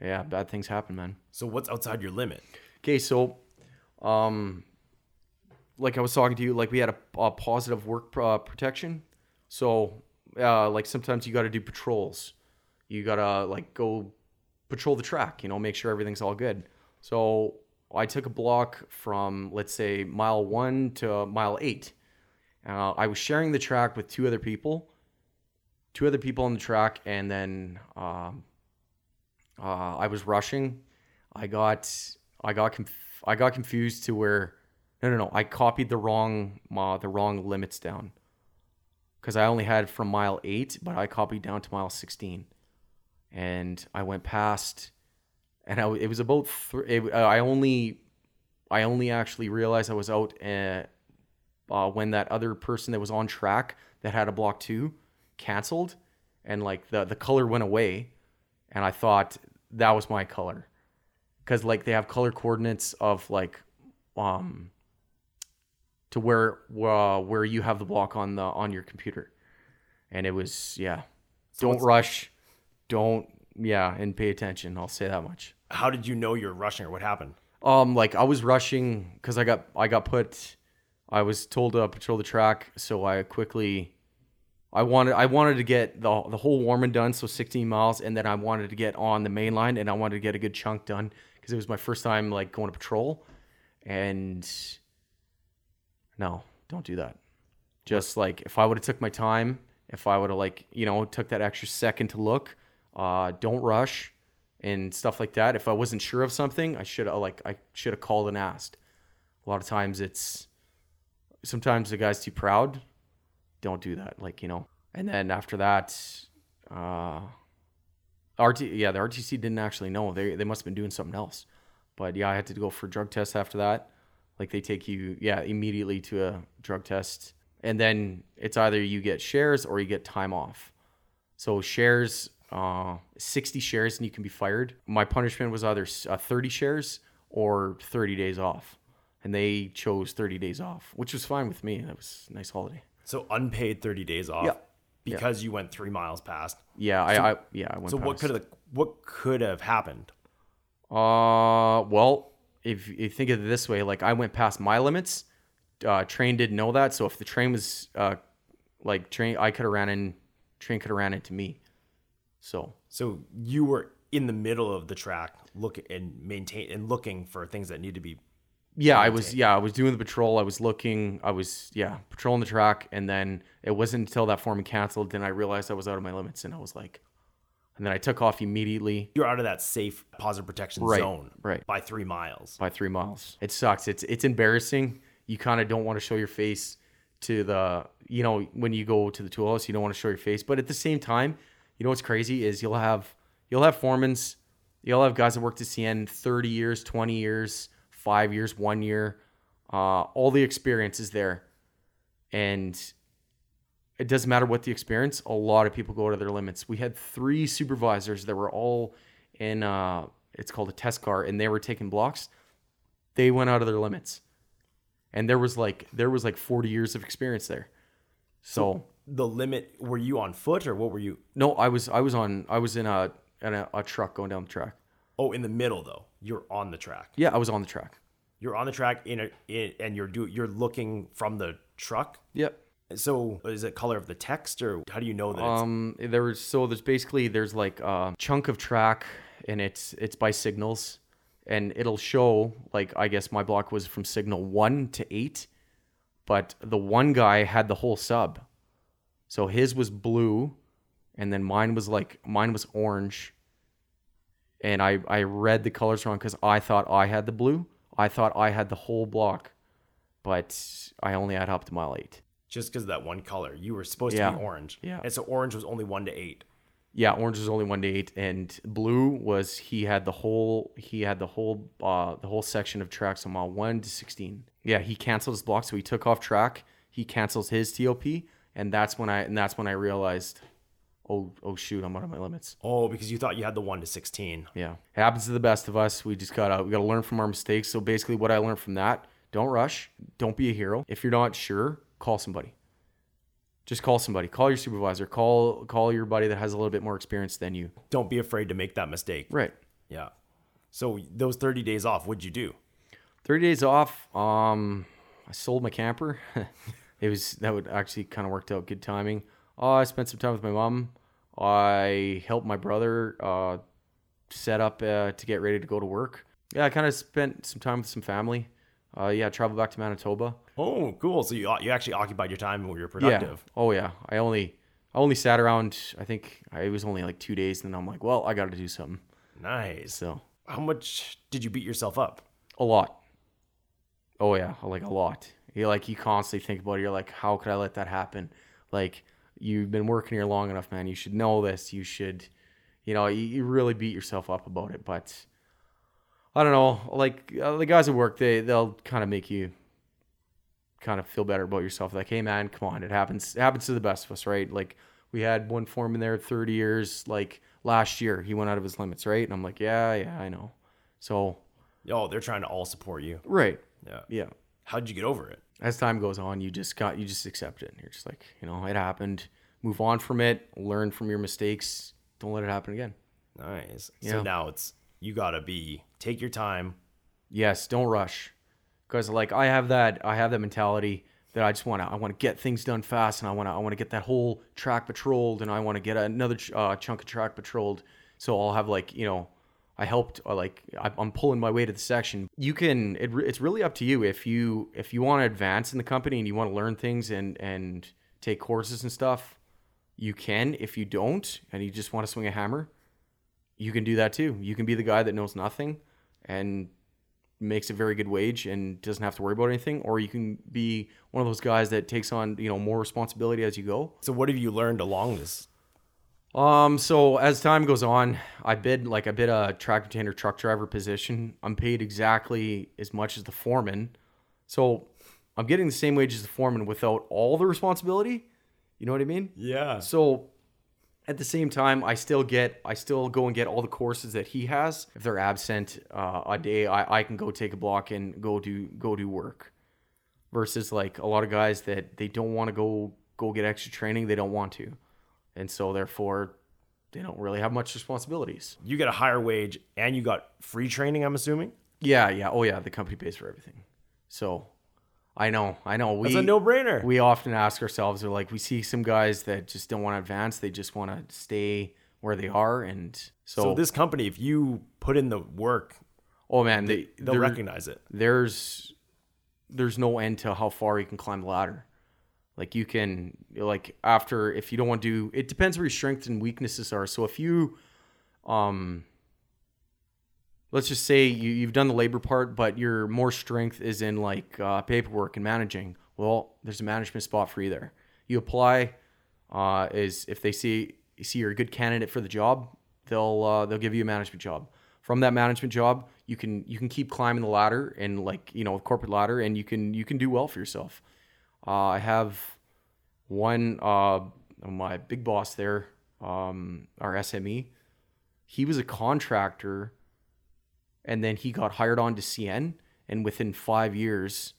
yeah, bad things happen, man. So what's outside your limit? Okay, so, um, like I was talking to you, like we had a, a positive work uh, protection. So, uh, like sometimes you got to do patrols. You gotta like go patrol the track. You know, make sure everything's all good. So I took a block from let's say mile one to mile eight. Uh, I was sharing the track with two other people, two other people on the track, and then um, uh, I was rushing. I got I got conf- I got confused to where no no no I copied the wrong uh, the wrong limits down. Because I only had from mile eight, but I copied down to mile sixteen, and I went past, and I, it was about th- it, uh, I only I only actually realized I was out uh, uh, when that other person that was on track that had a block two canceled, and like the the color went away, and I thought that was my color because like they have color coordinates of like um to where uh, where you have the block on the on your computer. And it was yeah. Don't rush. Don't yeah and pay attention. I'll say that much. How did you know you're rushing, or what happened? um like i was rushing because i got i got put i was told to patrol the track so i quickly I wanted I wanted to get the the whole warm and done, so 16 miles, and then I wanted to get on the main line, and I wanted to get a good chunk done because it was my first time like going to patrol, and no, don't do that. Just like if I would have took my time, if I would have like you know took that extra second to look, uh, don't rush and stuff like that. If I wasn't sure of something, I should have like I should have called and asked. A lot of times it's sometimes the guy's too proud. Don't do that. Like, you know. And then after that, uh RT yeah, the RTC didn't actually know. They they must have been doing something else. But yeah, I had to go for drug tests after that. Like they take you yeah, immediately to a drug test. And then it's either you get shares or you get time off. So shares uh 60 shares and you can be fired. My punishment was either uh, 30 shares or 30 days off. And they chose 30 days off, which was fine with me. That was a nice holiday. So unpaid 30 days off Yeah. Because you went three miles past. Yeah, I, I yeah, I went So what could have what could have happened? Uh, well, if you think of it this way, like I went past my limits. Uh, train didn't know that, so if the train was uh, like train, I could have ran in. Train could have ran into me. So So you were in the middle of the track, looking and maintain and looking for things that need to be. Yeah, I was yeah, I was doing the patrol. I was looking. I was yeah, patrolling the track, and then it wasn't until that foreman canceled, then I realized I was out of my limits, and I was like, and then I took off immediately You're out of that safe positive protection Right, zone right. by three miles. by three miles. It sucks. It's it's embarrassing. You kind of don't want to show your face to the you know when you go to the tool house, you don't want to show your face. But at the same time, you know what's crazy is you'll have you'll have foremans, you'll have guys that worked at CN thirty years, twenty years, five years, one year. Uh, all the experience is there, and it doesn't matter what the experience. A lot of people go to their limits. We had three supervisors that were all in. Uh, it's called a test car, and they were taking blocks they went out of their limits and there was like there was like 40 years of experience there so The limit. Were you on foot or what were you? no i was i was on i was in a in a, a truck going down the track Oh, in the middle though. You're on the track. yeah i was on the track You're on the track in a in, and you're do you're looking from the truck. yep So is it color of the text or how do you know that? um there was so there's basically there's like a chunk of track and it's it's by signals and it'll show like i guess my block was from signal 1 to 8 but the one guy had the whole sub so his was blue and then mine was like mine was orange and i i read the colors wrong because i thought i had the blue i thought i had the whole block but i only had up to mile 8 just because of that one color. You were supposed Yeah. to be orange. Yeah. And so orange was only one to eight. Yeah, orange was only one to eight, and blue was he had the whole he had the whole uh the whole section of tracks on mile one to sixteen. Yeah, he canceled his block, so he took off track. He cancels his TOP, and that's when I and that's when I realized, oh oh shoot, I'm out of my limits. Oh, because you thought you had the one to sixteen. Yeah, it happens to the best of us. We just gotta we gotta learn from our mistakes. So basically, what I learned from that: don't rush, don't be a hero. If you're not sure, call somebody. Just call somebody. Call your supervisor. Call call your buddy that has a little bit more experience than you. Don't be afraid to make that mistake. Right. Yeah. So those thirty days off, what'd you do? 30 days off. Um, I sold my camper. it was that would actually kind of worked out good timing. Oh, I spent some time with my mom. I helped my brother uh, set up uh, to get ready to go to work. Yeah, I kind of spent some time with some family. Uh, yeah, traveled back to Manitoba. Oh, cool. So you you actually occupied your time when you were productive. Yeah. Oh yeah. I only I only sat around. I think I, it was only like two days, and then I'm like, well, I got to do something. Nice. So How much did you beat yourself up? A lot. Oh yeah, like a lot. You like you constantly think about it. You're like, how could I let that happen? Like you've been working here long enough, man. You should know this. You should, you know, you, you really beat yourself up about it. But I don't know. Like uh, the guys at work, they they'll kind of make you kind of feel better about yourself. Like, hey man, come on, it happens. It happens to the best of us, right? Like we had one foreman there 30 years. Like last year, he went out of his limits, right? And I'm like, yeah, yeah, I know. So Oh, they're trying to all support you. right, Yeah. yeah How'd you get over it? As time goes on, you just got you just accept it. You're just like, you know, it happened. Move on from it. Learn from your mistakes. Don't let it happen again. Nice. Yeah. So now it's you gotta be take your time. Yes, don't rush. Because like I have that I have that mentality that I just want to I want to get things done fast and I want to I want to get that whole track patrolled and I want to get another ch- uh, chunk of track patrolled. So I'll have like you know I helped uh, like I'm pulling my way to the section. You can it, it's really up to you if you if you want to advance in the company and you want to learn things and and take courses and stuff. You can. If you don't and you just want to swing a hammer, you can do that too. You can be the guy that knows nothing and makes a very good wage and doesn't have to worry about anything, or you can be one of those guys that takes on you know more responsibility as you go. So what have you learned along this? Um, so as time goes on, I bid like I bid a tractor container truck driver position. I'm paid exactly as much as the foreman, so I'm getting the same wage as the foreman without all the responsibility. You know what I mean? Yeah. So at the same time, I still get, I still go and get all the courses that he has. If they're absent uh, a day, I, I can go take a block and go do go do work. Versus like a lot of guys that they don't want to go go get extra training, they don't want to, and so therefore they don't really have much responsibilities. You get a higher wage and you got free training, I'm assuming? Yeah, yeah, oh yeah, the company pays for everything. So I know, I know. We It's a no-brainer. we often ask ourselves, or like we see some guys that just don't want to advance; they just want to stay where they are, and so, so this company, if you put in the work, oh man, they they'll recognize it. there's there's no end to how far you can climb the ladder. Like you can like after if you don't want to do it depends where your strengths and weaknesses are. So if you um let's just say you, you've done the labor part, but your more strength is in like uh, paperwork and managing. Well, there's a management spot for you there. You apply uh, is if they see see you're a good candidate for the job, they'll uh, they'll give you a management job. From that management job, you can you can keep climbing the ladder and like you know corporate ladder, and you can you can do well for yourself. Uh, I have one uh, my big boss there, um, our SME. He was a contractor, and then he got hired on to CN, and within five years,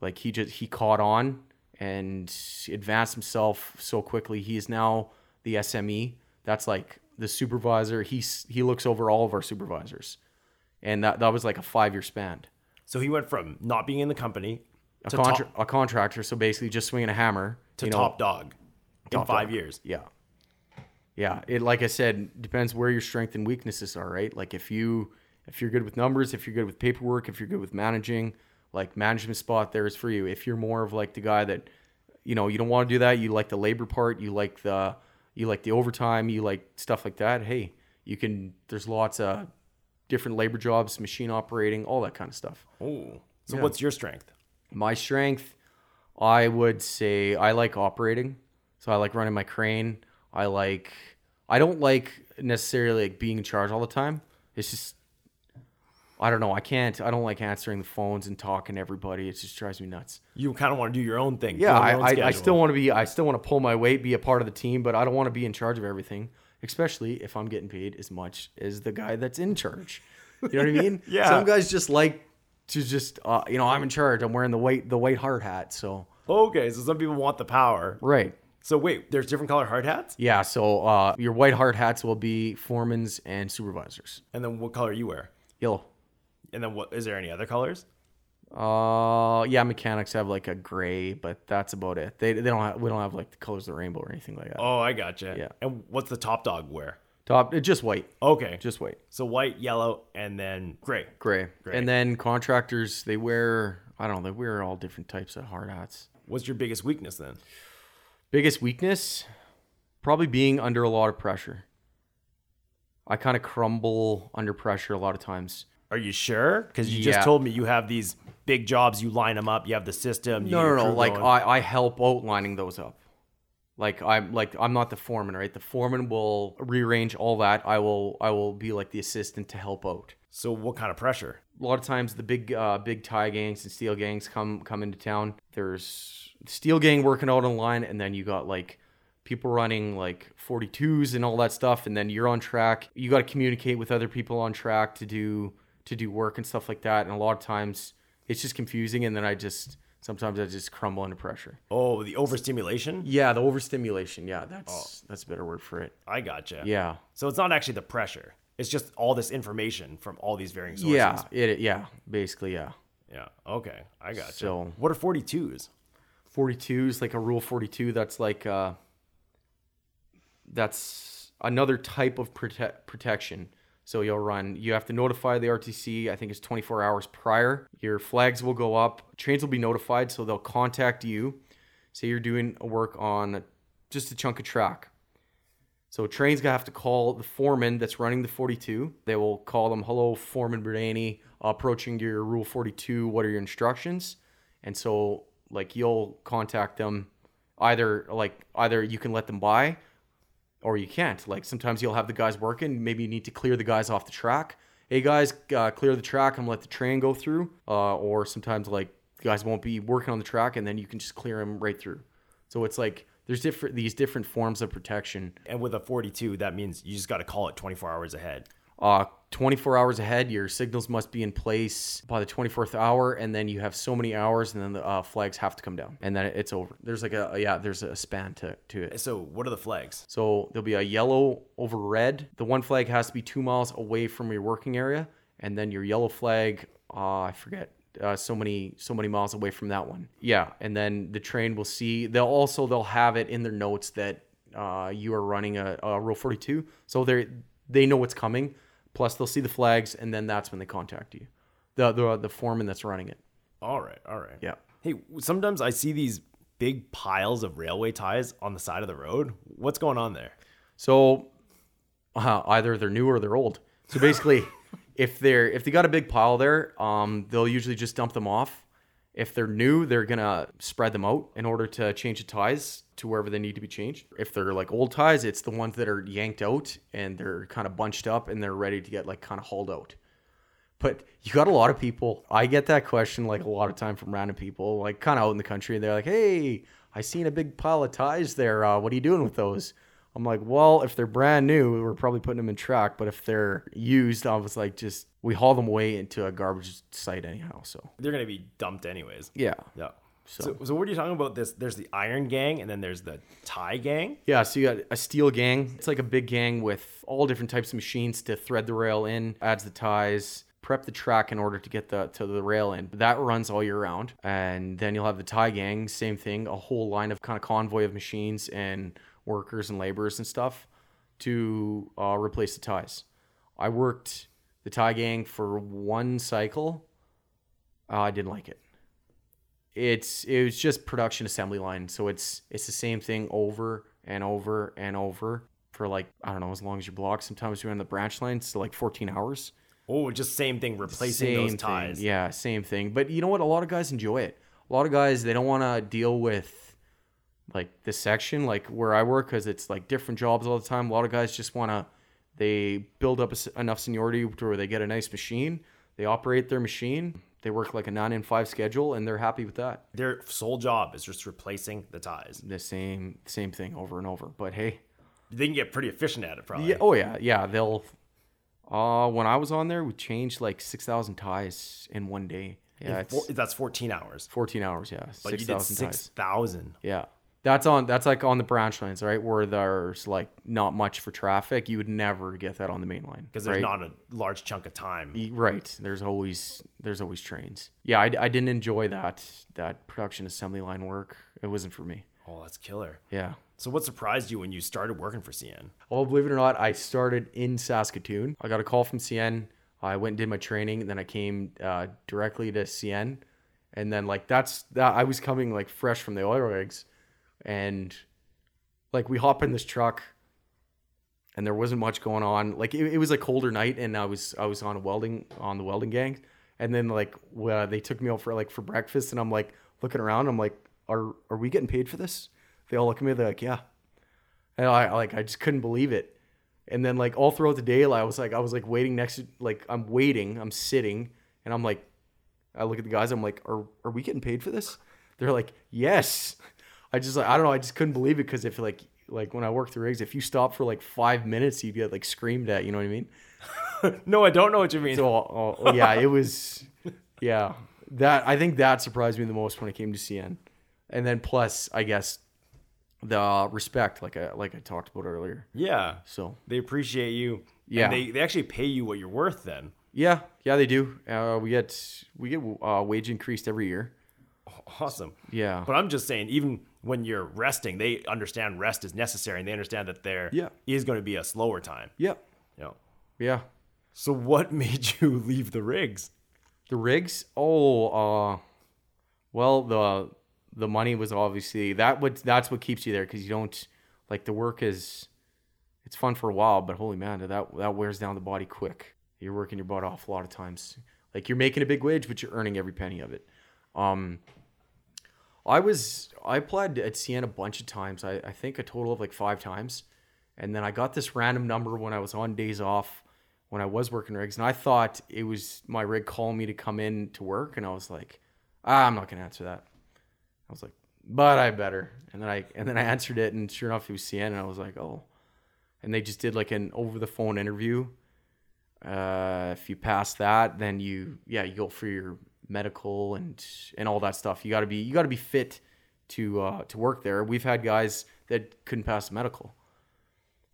like he just he caught on and advanced himself so quickly. He is now the SME. That's like the supervisor. He's he looks over all of our supervisors, and that that was like a five year span. So he went from not being in the company A, contra- top, a contractor, so basically just swinging a hammer to you know, top dog in five dog. years. Yeah. Yeah. It like I said, depends where your strength and weaknesses are, right? Like if you if you're good with numbers, if you're good with paperwork, if you're good with managing, like management spot there is for you. If you're more of like the guy that, you know, you don't want to do that, you like the labor part, you like the you like the overtime, you like stuff like that, hey, you can there's lots of different labor jobs, machine operating, all that kind of stuff. Oh. So Yeah. what's your strength? My strength, I would say I like operating. So I like running my crane. I like I don't like necessarily like being in charge all the time. It's just I don't know. I can't I don't like answering the phones and talking to everybody. It just drives me nuts. You kind of want to do your own thing. Yeah, I, I, I still want to be I still want to pull my weight, be a part of the team, but I don't want to be in charge of everything, especially if I'm getting paid as much as the guy that's in charge. You know what I mean? Yeah. Some guys just like to just uh, you know, I'm in charge. I'm wearing the white the white hard hat, so Okay, so some people want the power. Right. So wait, there's different color hard hats, Yeah, so uh, your white hard hats will be foremans and supervisors. and then what color you wear, Yellow. and then what? Is there any other colors? Uh, yeah, mechanics have like a gray, but that's about it. They, they don't have we don't have like the colors of the rainbow or anything like that. Oh, I gotcha. Yeah. And what's the top dog wear? Top, just white, Okay, just white, so white, yellow, and then gray. gray. Gray. And then contractors, they wear I don't know, they wear all different types of hard hats. What's your biggest weakness then? Biggest weakness, probably being under a lot of pressure. I kind of crumble under pressure a lot of times. Are you sure? Because you Yeah. just told me you have these big jobs. You line them up. You have the system. You No, no, no. Like going. I, I help out lining those up. Like I'm like I'm not the foreman, right? The foreman will rearrange all that. I will I will be like the assistant to help out. so what kind of pressure? A lot of times the big uh, big tie gangs and steel gangs come come into town. There's steel gang working out on line, and then you got like people running like 42s and all that stuff, and then you're on track. You got to communicate with other people on track to do to do work and stuff like that. And a lot of times it's just confusing, and then I just sometimes I just crumble under pressure. Oh, the overstimulation. Yeah, the overstimulation. Yeah, that's that's a better word for it. I gotcha. Yeah. So it's not actually the pressure. It's just all this information from all these varying sources. Yeah, it yeah, basically yeah. Yeah. Okay. I gotcha. So- what are 42s? 42 is like a rule 42 that's like uh that's another type of prote- protection so you'll run you have to notify the rtc i think it's 24 hours prior your flags will go up trains will be notified so they'll contact you say you're doing a work on just a chunk of track so trains gonna have to call the foreman that's running the 42. They will call them, "Hello, Foreman Berdaney, approaching your Rule 42. What are your instructions?" And so, like, you'll contact them. Either like either you can let them by, or you can't. Like sometimes you'll have the guys working. Maybe you need to clear the guys off the track. Hey guys, uh, clear the track and let the train go through. Uh, or sometimes like the guys won't be working on the track, and then you can just clear them right through. So it's like there's different these different forms of protection. And with a 42, that means you just got to call it 24 hours ahead. Uh, 24 hours ahead, your signals must be in place by the 24th hour, and then you have so many hours, and then the uh, flags have to come down, and then it's over. There's like a yeah, there's a span to to it. So, what are the flags? So there'll be a yellow over red. The one flag has to be two miles away from your working area, and then your yellow flag, uh, I forget, uh, so many so many miles away from that one. Yeah, and then the train will see. They'll also they'll have it in their notes that uh, you are running a, a Rule 42, so they they know what's coming. Plus, they'll see the flags, and then that's when they contact you, the the the foreman that's running it. All right, all right. Yeah. Hey, sometimes I see these big piles of railway ties on the side of the road. What's going on there? So uh, either they're new or they're old. So basically, if they're if they got a big pile there, um, they'll usually just dump them off. If they're new, they're gonna spread them out in order to change the ties to wherever they need to be changed. If they're like old ties, it's the ones that are yanked out and they're kind of bunched up and they're ready to get like kind of hauled out. But you got a lot of people. I get that question like a lot of time from random people, like kind of out in the country. And they're like, "Hey, I seen a big pile of ties there. Uh, what are you doing with those?" I'm like, "Well, if they're brand new, we're probably putting them in track. But if they're used, I was like, just we haul them away into a garbage site anyhow. So They're going to be dumped anyways. yeah, Yeah. So, so, what are you talking about? This there's the Iron Gang and then there's the Tie Gang. Yeah, so you got a steel gang. It's like a big gang with all different types of machines to thread the rail in, adds the ties, prep the track in order to get the to the rail in. That runs all year round. And then you'll have the tie gang, same thing, a whole line of kind of convoy of machines and workers and laborers and stuff to uh, replace the ties. I worked the tie gang for one cycle. Uh, I didn't like it it's it was just production assembly line. So it's it's the same thing over and over and over for like i don't know as long as your block sometimes you're on the branch lines so like 14 hours. Oh, just same thing, replacing those thing. ties. yeah same thing. But you know what? A lot of guys enjoy it. A lot of guys they don't want to deal with like this section like where i work because it's like different jobs all the time. A lot of guys just want to they build up enough seniority to where they get a nice machine. They operate their machine they work like a nine and five schedule and they're happy with that Their sole job is just replacing the ties. the same same thing over and over. But hey, They can get pretty efficient at it, probably. yeah, oh yeah, yeah. They'll. Uh, when I was on there, we changed like six thousand ties in one day. Yeah, four- that's 14 hours. fourteen hours. Yeah, But six you did 6,000. Yeah, that's on. That's like on the branch lines, right? Where there's like not much for traffic. You would never get that on the main line Because there's right? not a large chunk of time. Right. There's always there's always trains. Yeah, I, I didn't enjoy that that production assembly line work. It wasn't for me. Oh, that's killer. Yeah. So what surprised you when you started working for CN? Well, believe it or not, I started in Saskatoon. I got a call from CN. I went and did my training, and then I came uh, directly to CN. And then like that's that I was coming like fresh from the oil rigs, and like we hop in this truck, and there wasn't much going on. Like it, it was a colder night, and I was I was on a welding on the welding gang, and then like uh, they took me out for like for breakfast, and I'm like looking around, I'm like, are are we getting paid for this? They all look at me, they're like, yeah. And I like I just couldn't believe it. And then like all throughout the day, I was like I was like waiting next to like I'm waiting, I'm sitting, and I'm like, I look at the guys, I'm like, are are we getting paid for this? They're like, yes. I just like I don't know, I just couldn't believe it because if like like when I worked the rigs, if you stop for like five minutes, you'd get like screamed at. You know what I mean? no, I don't know what you mean. So oh, oh, yeah, it was yeah that I think that surprised me the most when it came to CN, and then plus I guess the respect like I like I talked about earlier. yeah. So They appreciate you. Yeah. And they, they actually pay you what you're worth then. yeah, yeah, they do. Uh, we get we get uh, wage increased every year. Awesome. Yeah. But I'm just saying, even when you're resting, they understand rest is necessary, and they understand that there is Yeah. going to be a slower time. Yep. Yeah. You know. Yeah. So what made you leave the rigs? The rigs? Oh, uh well, the the money was obviously that would that's what keeps you there cuz you don't like the work is it's fun for a while, but holy man, that that wears down the body quick. You're working your butt off a lot of times. Like you're making a big wage, but you're earning every penny of it. Um I was I applied at CN a bunch of times. I, I think a total of like five times. And then I got this random number when I was on days off when I was working rigs. And I thought it was my rig calling me to come in to work. And I was like, ah, I'm not gonna answer that. I was like, but I better. And then I and then I answered it and sure enough it was CN and I was like, oh. And they just did like an over the phone interview. Uh, if you pass that, then you yeah, you go for your medical and and all that stuff. You gotta be you gotta be fit to uh to work there. We've had guys that couldn't pass medical.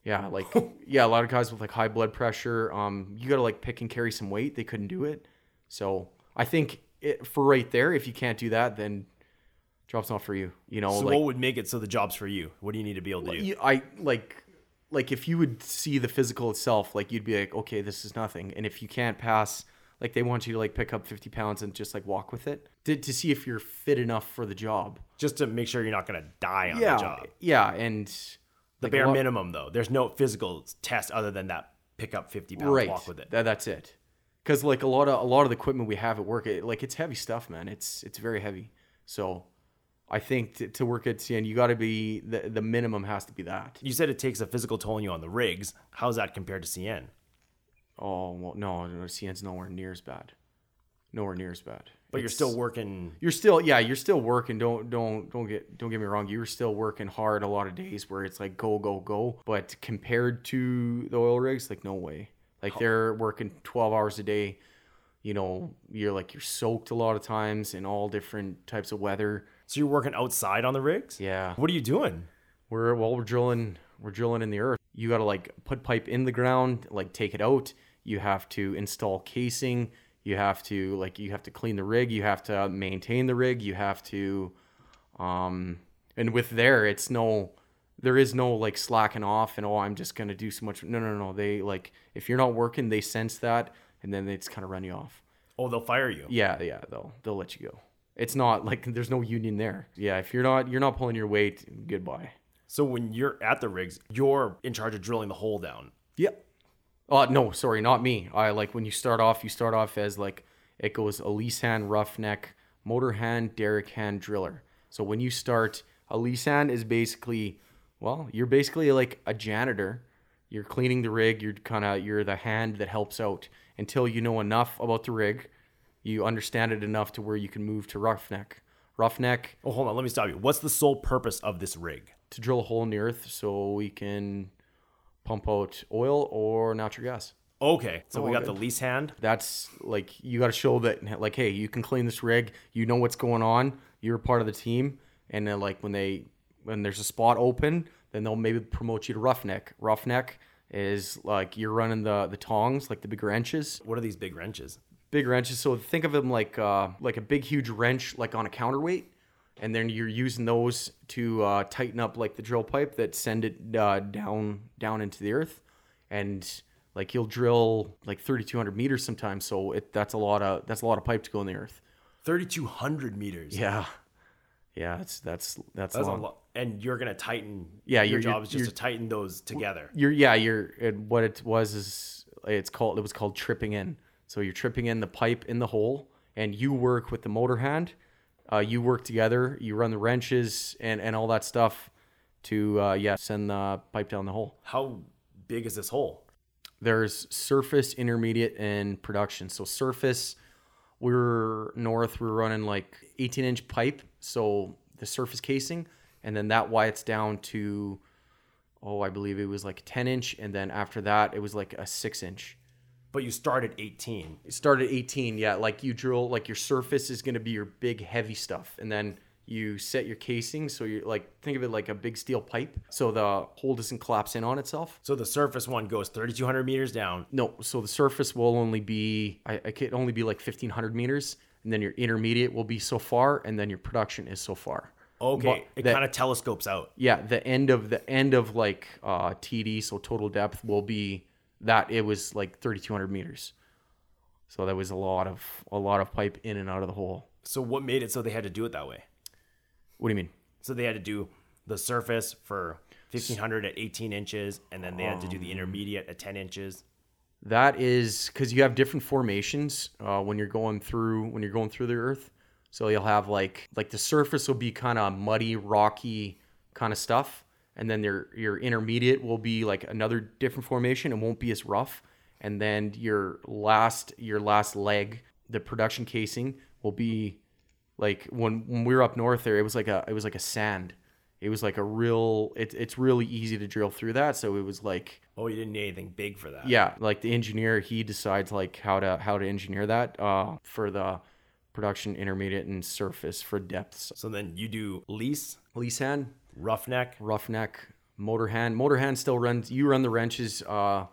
Yeah, like yeah, a lot of guys with like high blood pressure. Um, you gotta like pick and carry some weight. They couldn't do it. So I think it, for right there, if you can't do that, then job's not for you. You know, So like what would make it so the job's for you? What do you need to be able to do? I like like if you would see the physical itself, like you'd be like, okay, this is nothing. And if you can't pass, like they want you to like pick up fifty pounds and just like walk with it to, to see if you're fit enough for the job. Just to make sure you're not going to die on yeah, the job. yeah, and The like, bare lot- minimum, though. There's no physical test other than that. Pick up 50 pounds, right. walk with it. That, that's it. Because like a lot of a lot of the equipment we have at work, it, like it's heavy stuff, man. It's it's very heavy. So I think to, to work at CN, you got to be the the minimum has to be that. You said it takes a physical toll on you on the rigs. How's that compared to CN? Oh well, no, no, CN's nowhere near as bad. Nowhere near as bad. But you're still working. you're still yeah you're still working don't don't don't get don't get me wrong you're still working hard a lot of days where it's like go go go but compared to the oil rigs like no way like they're working 12 hours a day you know you're like you're soaked a lot of times in all different types of weather So you're working outside on the rigs? yeah What are you doing? we're well we're drilling we're drilling in the earth you got to like put pipe in the ground like take it out you have to install casing you have to like you have to clean the rig you have to maintain the rig you have to um and with there it's no there is no like slacking off and oh i'm just gonna do so much no no no they like if you're not working they sense that and then they just kind of run you off Oh, they'll fire you. yeah yeah they'll they'll let you go it's not like there's no union there yeah if you're not you're not pulling your weight goodbye So when you're at the rigs, you're in charge of drilling the hole down. Yep. Uh no, sorry, not me. I like when you start off, you start off as like it goes a lease hand, roughneck, motor hand, derrick hand, driller. So when you start, a lease hand is basically, well, you're basically like a janitor. You're cleaning the rig. You're kind of you're the hand that helps out until you know enough about the rig. You understand it enough to where you can move to roughneck. Roughneck Oh, hold on. Let me stop you. What's the sole purpose of this rig? to drill a hole in the earth so we can pump out oil or natural gas. Okay. So we got good. the lease hand. that's like you got to show that like hey you can clean this rig you know what's going on you're part of the team and then like when they when there's a spot open then they'll maybe promote you to roughneck roughneck is like you're running the the tongs like the big wrenches What are these big wrenches? big wrenches so think of them like uh like a big huge wrench like on a counterweight and then you're using those to uh, tighten up like the drill pipe that send it uh, down down into the earth and like you'll drill like 3200 meters sometimes so it that's a lot of that's a lot of pipe to go in the earth 3,200 meters. yeah yeah that's that's that's, That's a lot. And you're going to tighten. Yeah, Your job is just to tighten those together. you're yeah you're it, what it was is it's called it was called tripping in so you're tripping in the pipe in the hole and you work with the motor hand uh, you work together you run the wrenches and and all that stuff to uh, yeah send the pipe down the hole. How big is this hole? there's surface intermediate and production. So surface we're north we're running like 18 inch pipe. So the surface casing and then that why it's down to oh i believe it was like 10 inch. And then after that it was like a 6 inch But you start at 18. Start at 18 yeah like you drill like your surface is going to be your big heavy stuff and then you set your casing so you're like think of it like a big steel pipe so the hole doesn't collapse in on itself So the surface one goes 3,200 meters down. No, so the surface will only be I, I can only be like fifteen hundred meters. and then your intermediate will be so far, and then your production is so far. Okay, it kind of telescopes out. Yeah, the end of the end of like uh, TD, so total depth will be that it was like 3,200 meters. So that was a lot of a lot of pipe in and out of the hole. So what made it so they had to do it that way? What do you mean? So they had to do the surface for 1500 at 18 inches, and then they had to do the intermediate at 10 inches. That is because you have different formations uh, when you're going through when you're going through the earth. So you'll have like like the surface will be kind of muddy, rocky kind of stuff, and then your your intermediate will be like another different formation. and won't be as rough, and then your last your last leg, the production casing, will be like when when we were up north there. It was like a it was like a sand. It was like a real. It, it's really easy to drill through that. So it was like Oh, you didn't need anything big for that. yeah like the engineer he decides like how to how to engineer that uh for the production intermediate and surface for depths So then you do lease, lease hand roughneck. roughneck. Motor hand motor hand still runs you run the wrenches uh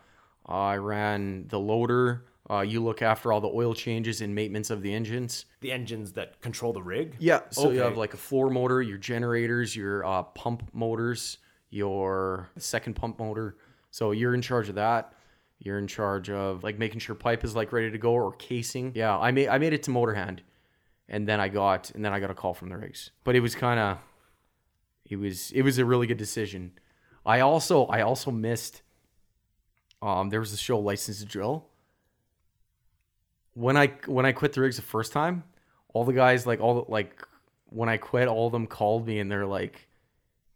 i ran the loader. Uh you look after all the oil changes and maintenance of the engines. The engines that control the rig. yeah so you have like a floor motor your generators your uh, pump motors your second pump motor. So you're in charge of that. You're in charge of like making sure pipe is like ready to go or casing. Yeah i made i made it to motor hand and then i got and then i got a call from the rigs but it was kind of it was it was a really good decision. I also i also missed um there was a show license to drill. When i when i quit the rigs the first time all the guys like all the, like when i quit all of them called me and they're like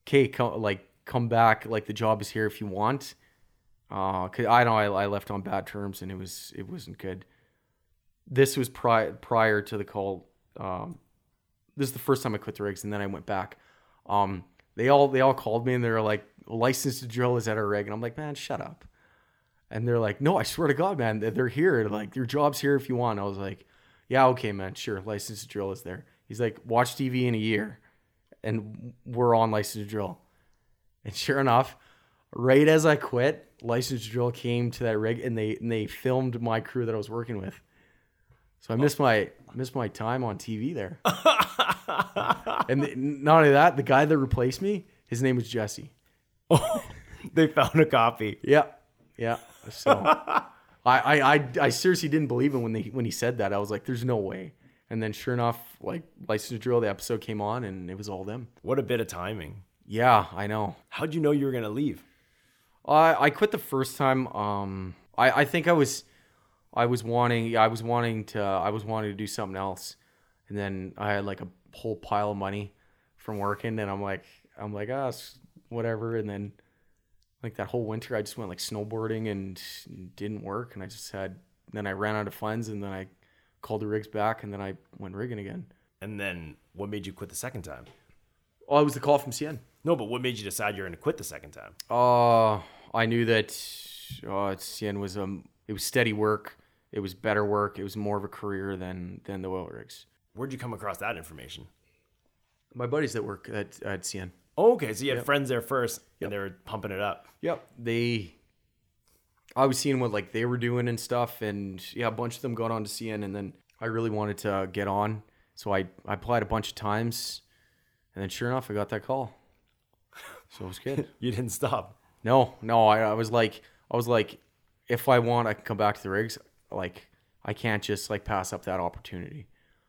okay come like come back like the job is here if you want. Uh cause i know I, I left on bad terms and it was it wasn't good. This was prior prior to the call um this is the first time i quit the rigs and then i went back um they all they all called me and they're like license to drill is at our rig and i'm like man shut up and they're like, no, I swear to God, man, they're- here. Like, your job's here if you want. I was like, yeah, okay, man, sure. License to drill is there. He's like, watch TV in a year, and we're on license to drill. And sure enough, right as I quit, license to drill came to that rig, and they and they filmed my crew that I was working with. So I missed my missed my time on TV there. and the, not only that, the guy that replaced me, his name was Jesse. Oh, They found a copy. Yeah, yeah. So I, I, I, I seriously didn't believe him when they when he said that. I was like, "There's no way." And then, sure enough, like License to Drill, the episode came on, and it was all them. What a bit of timing. Yeah, I know. How'd you know you were gonna leave? I I quit the first time. Um, I I think I was, I was wanting, I was wanting to, I was wanting to do something else, and then I had like a whole pile of money from working, and I'm like, I'm like, ah, whatever, and then. Like that whole winter, I just went like snowboarding and didn't work, and I just had. Then I ran out of funds, and then I called the rigs back, and then I went rigging again. And then what made you quit the second time? Oh, it was the call from CN. No, but what made you decide you're gonna quit the second time? Uh, I knew that uh, CN was um, it was steady work. It was better work. It was more of a career than than the oil rigs. Where'd you come across that information? My buddies that work at, at CN. Oh, okay, so you had friends there first, and they were pumping it up. Yep. They. I was seeing what like they were doing and stuff, and yeah, a bunch of them got on to CN, and then I really wanted to get on, so I I applied a bunch of times, and then sure enough, I got that call. So it was good. You didn't stop. No, no, I, I was like, I was like, if I want, I can come back to the rigs. Like, I can't just like pass up that opportunity.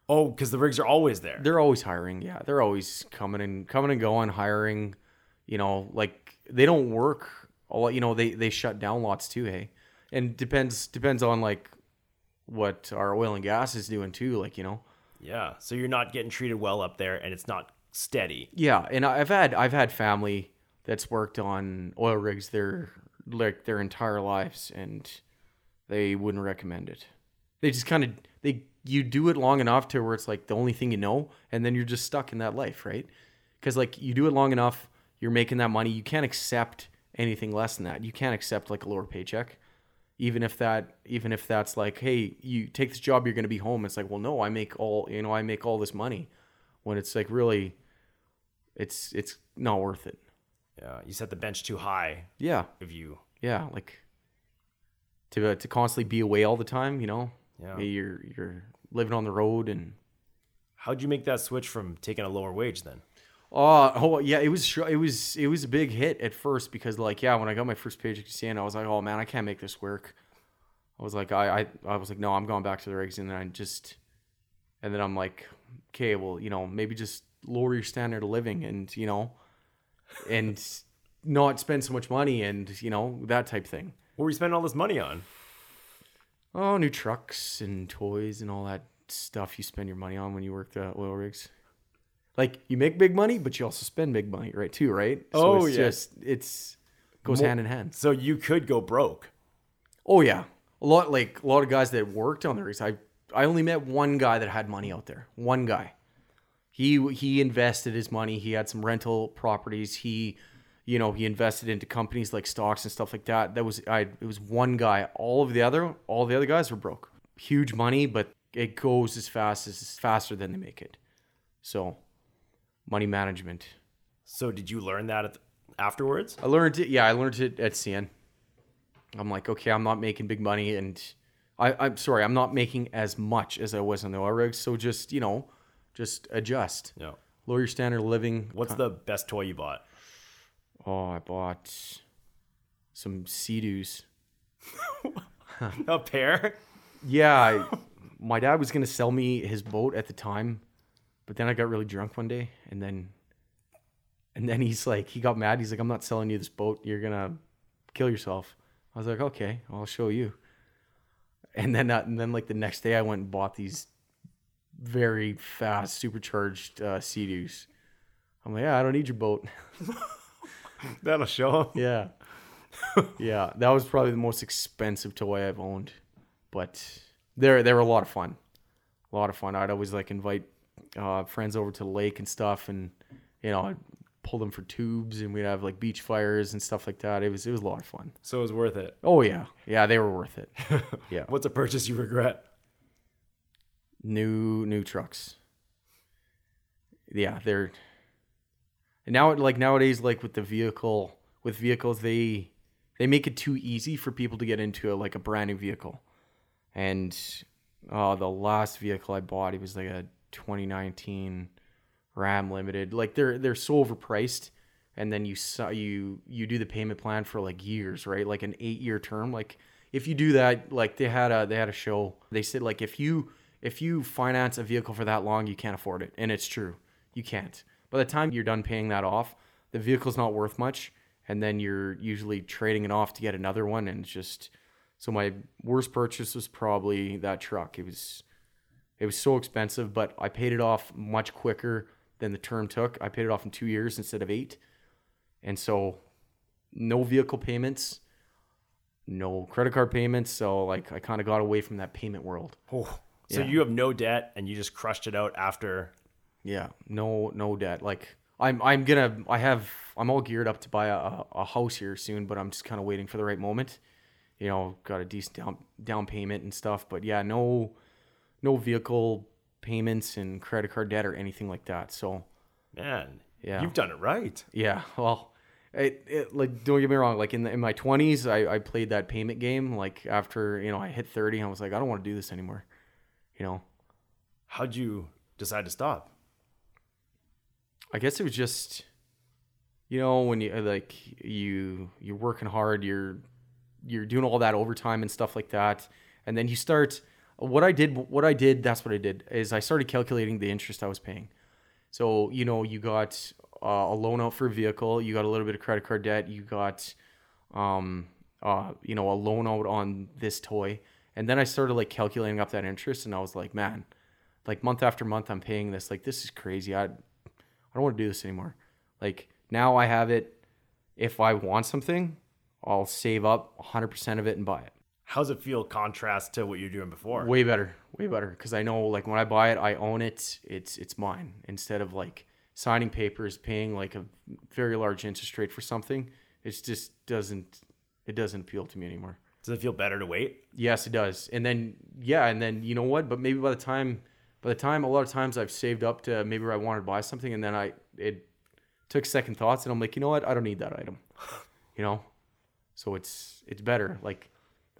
Oh, because the rigs are always there. They're always hiring. Yeah, they're always coming and coming and going, hiring. You know, like they don't work. A lot, you know, they they shut down lots too. Hey, and depends depends on like what our oil and gas is doing too. Like you know, Yeah, so you're not getting treated well up there, and it's not steady. Yeah, and I've had I've had family that's worked on oil rigs their like their entire lives, and they wouldn't recommend it. They just kind of they you do it long enough to where it's like the only thing you know, and then you're just stuck in that life, right? Because like you do it long enough, you're making that money. You can't accept anything less than that. You can't accept like a lower paycheck, even if that even if that's like, hey, you take this job, you're gonna be home. It's like, well, no, I make all you know, I make all this money, when it's like really it's it's not worth it. Yeah, you set the bench too high Yeah, if you. yeah, like to to constantly be away all the time, you know. Yeah. You're you're living on the road and How'd you make that switch from taking a lower wage then? Uh, oh yeah, it was sh- it was it was a big hit at first because like yeah, when I got my first paycheck to CN, I was like, oh man, I can't make this work. I was like, I I, I was like, no, I'm going back to the rigs, and then I just, and then I'm like, okay, well, you know, maybe just lower your standard of living, and you know, and not spend so much money, and you know that type thing. What were you spending all this money on? Oh, new trucks and toys and all that stuff you spend your money on when you work the oil rigs. Like you make big money, but you also spend big money, right? Too, right? Oh, it's yeah. just it's goes Mo- hand in hand. So you could go broke. Oh yeah, a lot like a lot of guys that worked on the rigs. I I only met one guy that had money out there. One guy. He he invested his money. He had some rental properties. He, you know, he invested into companies like stocks and stuff like that. That was I. It was one guy. All of the other all the other guys were broke. Huge money, but it goes as fast as faster than they make it. So, money management. So did you learn that at the, afterwards? I learned it. Yeah, I learned it at CN. I'm like, okay, I'm not making big money, and I, I'm sorry, I'm not making as much as I was on the oil rigs. So just you know, just adjust, No. lower your standard of living. What's the best toy you bought? Oh, I bought some Sea-Doos. A pair? Yeah, I, my dad was gonna sell me his boat at the time, but then I got really drunk one day, and then, and then he's like, he got mad. He's like, I'm not selling you this boat. You're gonna kill yourself. I was like, okay, I'll show you. And then, uh, and then like the next day, I went and bought these very fast supercharged uh, Sea-Doos. I'm like, yeah, I don't need your boat. That'll show. Yeah. yeah, that was probably the most expensive toy I've owned, but they're they were a lot of fun. A lot of fun. I'd always like invite uh, friends over to the lake and stuff, and you know, I'd pull them for tubes, and we'd have like beach fires and stuff like that. It was it was a lot of fun. So it was worth it. Oh yeah, yeah, they were worth it. Yeah, What's a purchase you regret? new new trucks. Yeah, they're and now like nowadays like with the vehicle with vehicles they they make it too easy for people to get into a, like a brand new vehicle. And uh the last vehicle I bought it was like a 2019 Ram Limited. Like they're they're so overpriced and then you you you do the payment plan for like years, right? Like an 8-year term like if you do that like they had a they had a show. They said like if you if you finance a vehicle for that long, you can't afford it. And it's true. You can't. By the time you're done paying that off, the vehicle's not worth much. And then you're usually trading it off to get another one. And it's just so my worst purchase was probably that truck. It was it was so expensive, but I paid it off much quicker than the term took. I paid it off in two years instead of eight. And so no vehicle payments, no credit card payments. So like I kind of got away from that payment world. Oh. So Yeah. you have no debt and you just crushed it out after. Yeah, no, no debt. Like I'm, I'm gonna, I have, I'm all geared up to buy a, a house here soon, but I'm just kind of waiting for the right moment. You know, got a decent down down payment and stuff, but yeah, no, no vehicle payments and credit card debt or anything like that. So Man, Yeah. you've done it right. yeah, well, it, it like don't get me wrong. Like in the, in my 20s, I, I played that payment game. Like after you know I hit 30, I was like, I don't want to do this anymore. You know, How'd you decide to stop? I guess it was just, you know, when you like you you're working hard, you're you're doing all that overtime and stuff like that, and then you start. What I did, what I did, that's what I did is I started calculating the interest I was paying. So you know, you got uh, a loan out for a vehicle, you got a little bit of credit card debt, you got, um, uh, you know, a loan out on this toy, and then I started like calculating up that interest, and I was like, man, like month after month, I'm paying this. Like this is crazy. I I don't want to do this anymore. Like now I have it. If I want something, I'll save up 100% of it and buy it. How's it feel contrast to what you're doing before? Way better, way better. Because I know, like when I buy it, I own it. It's it's mine. Instead of like signing papers, paying like a very large interest rate for something, it just doesn't it doesn't appeal to me anymore. Does it feel better to wait? Yes, it does. And then yeah, and then you know what? But maybe by the time by the time a lot of times I've saved up to maybe where I wanted to buy something and then I it took second thoughts and I'm like, you know what? I don't need that item. You know? So it's it's better. Like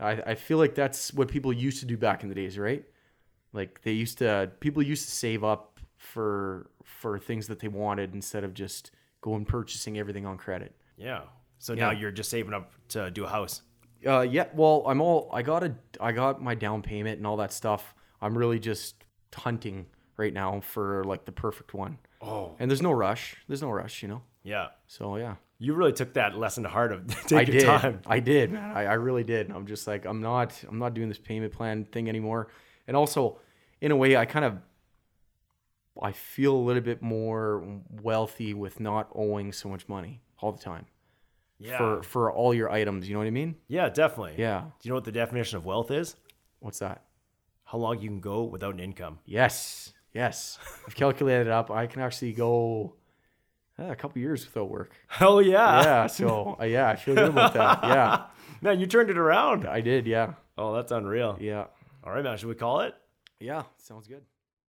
I, I feel like that's what people used to do back in the days, right? Like they used to, people used to save up for for things that they wanted instead of just going purchasing everything on credit. Yeah. So now you're just saving up to do a house. Uh, yeah. Well, I'm all. I got a. I got my down payment and all that stuff. I'm really just hunting right now for like the perfect one. Oh. And there's no rush. There's no rush, you know. Yeah. So yeah, You really took that lesson to heart of take I your did. time. I did, man. I, I really did. I'm just like I'm not. I'm not doing this payment plan thing anymore. And also, in a way, I kind of. I feel a little bit more wealthy with not owing so much money all the time Yeah. for for all your items. You know what I mean? yeah, definitely. Yeah. Do you know what the definition of wealth is? What's that? How long you can go without an income. Yes, yes. I've calculated it up. I can actually go uh, a couple years without work. Hell yeah. Yeah, so uh, yeah, I feel good about that. Yeah, Man, you turned it around. I did. Yeah, Oh, that's unreal. yeah, All right, man. Should we call it? yeah. Sounds good.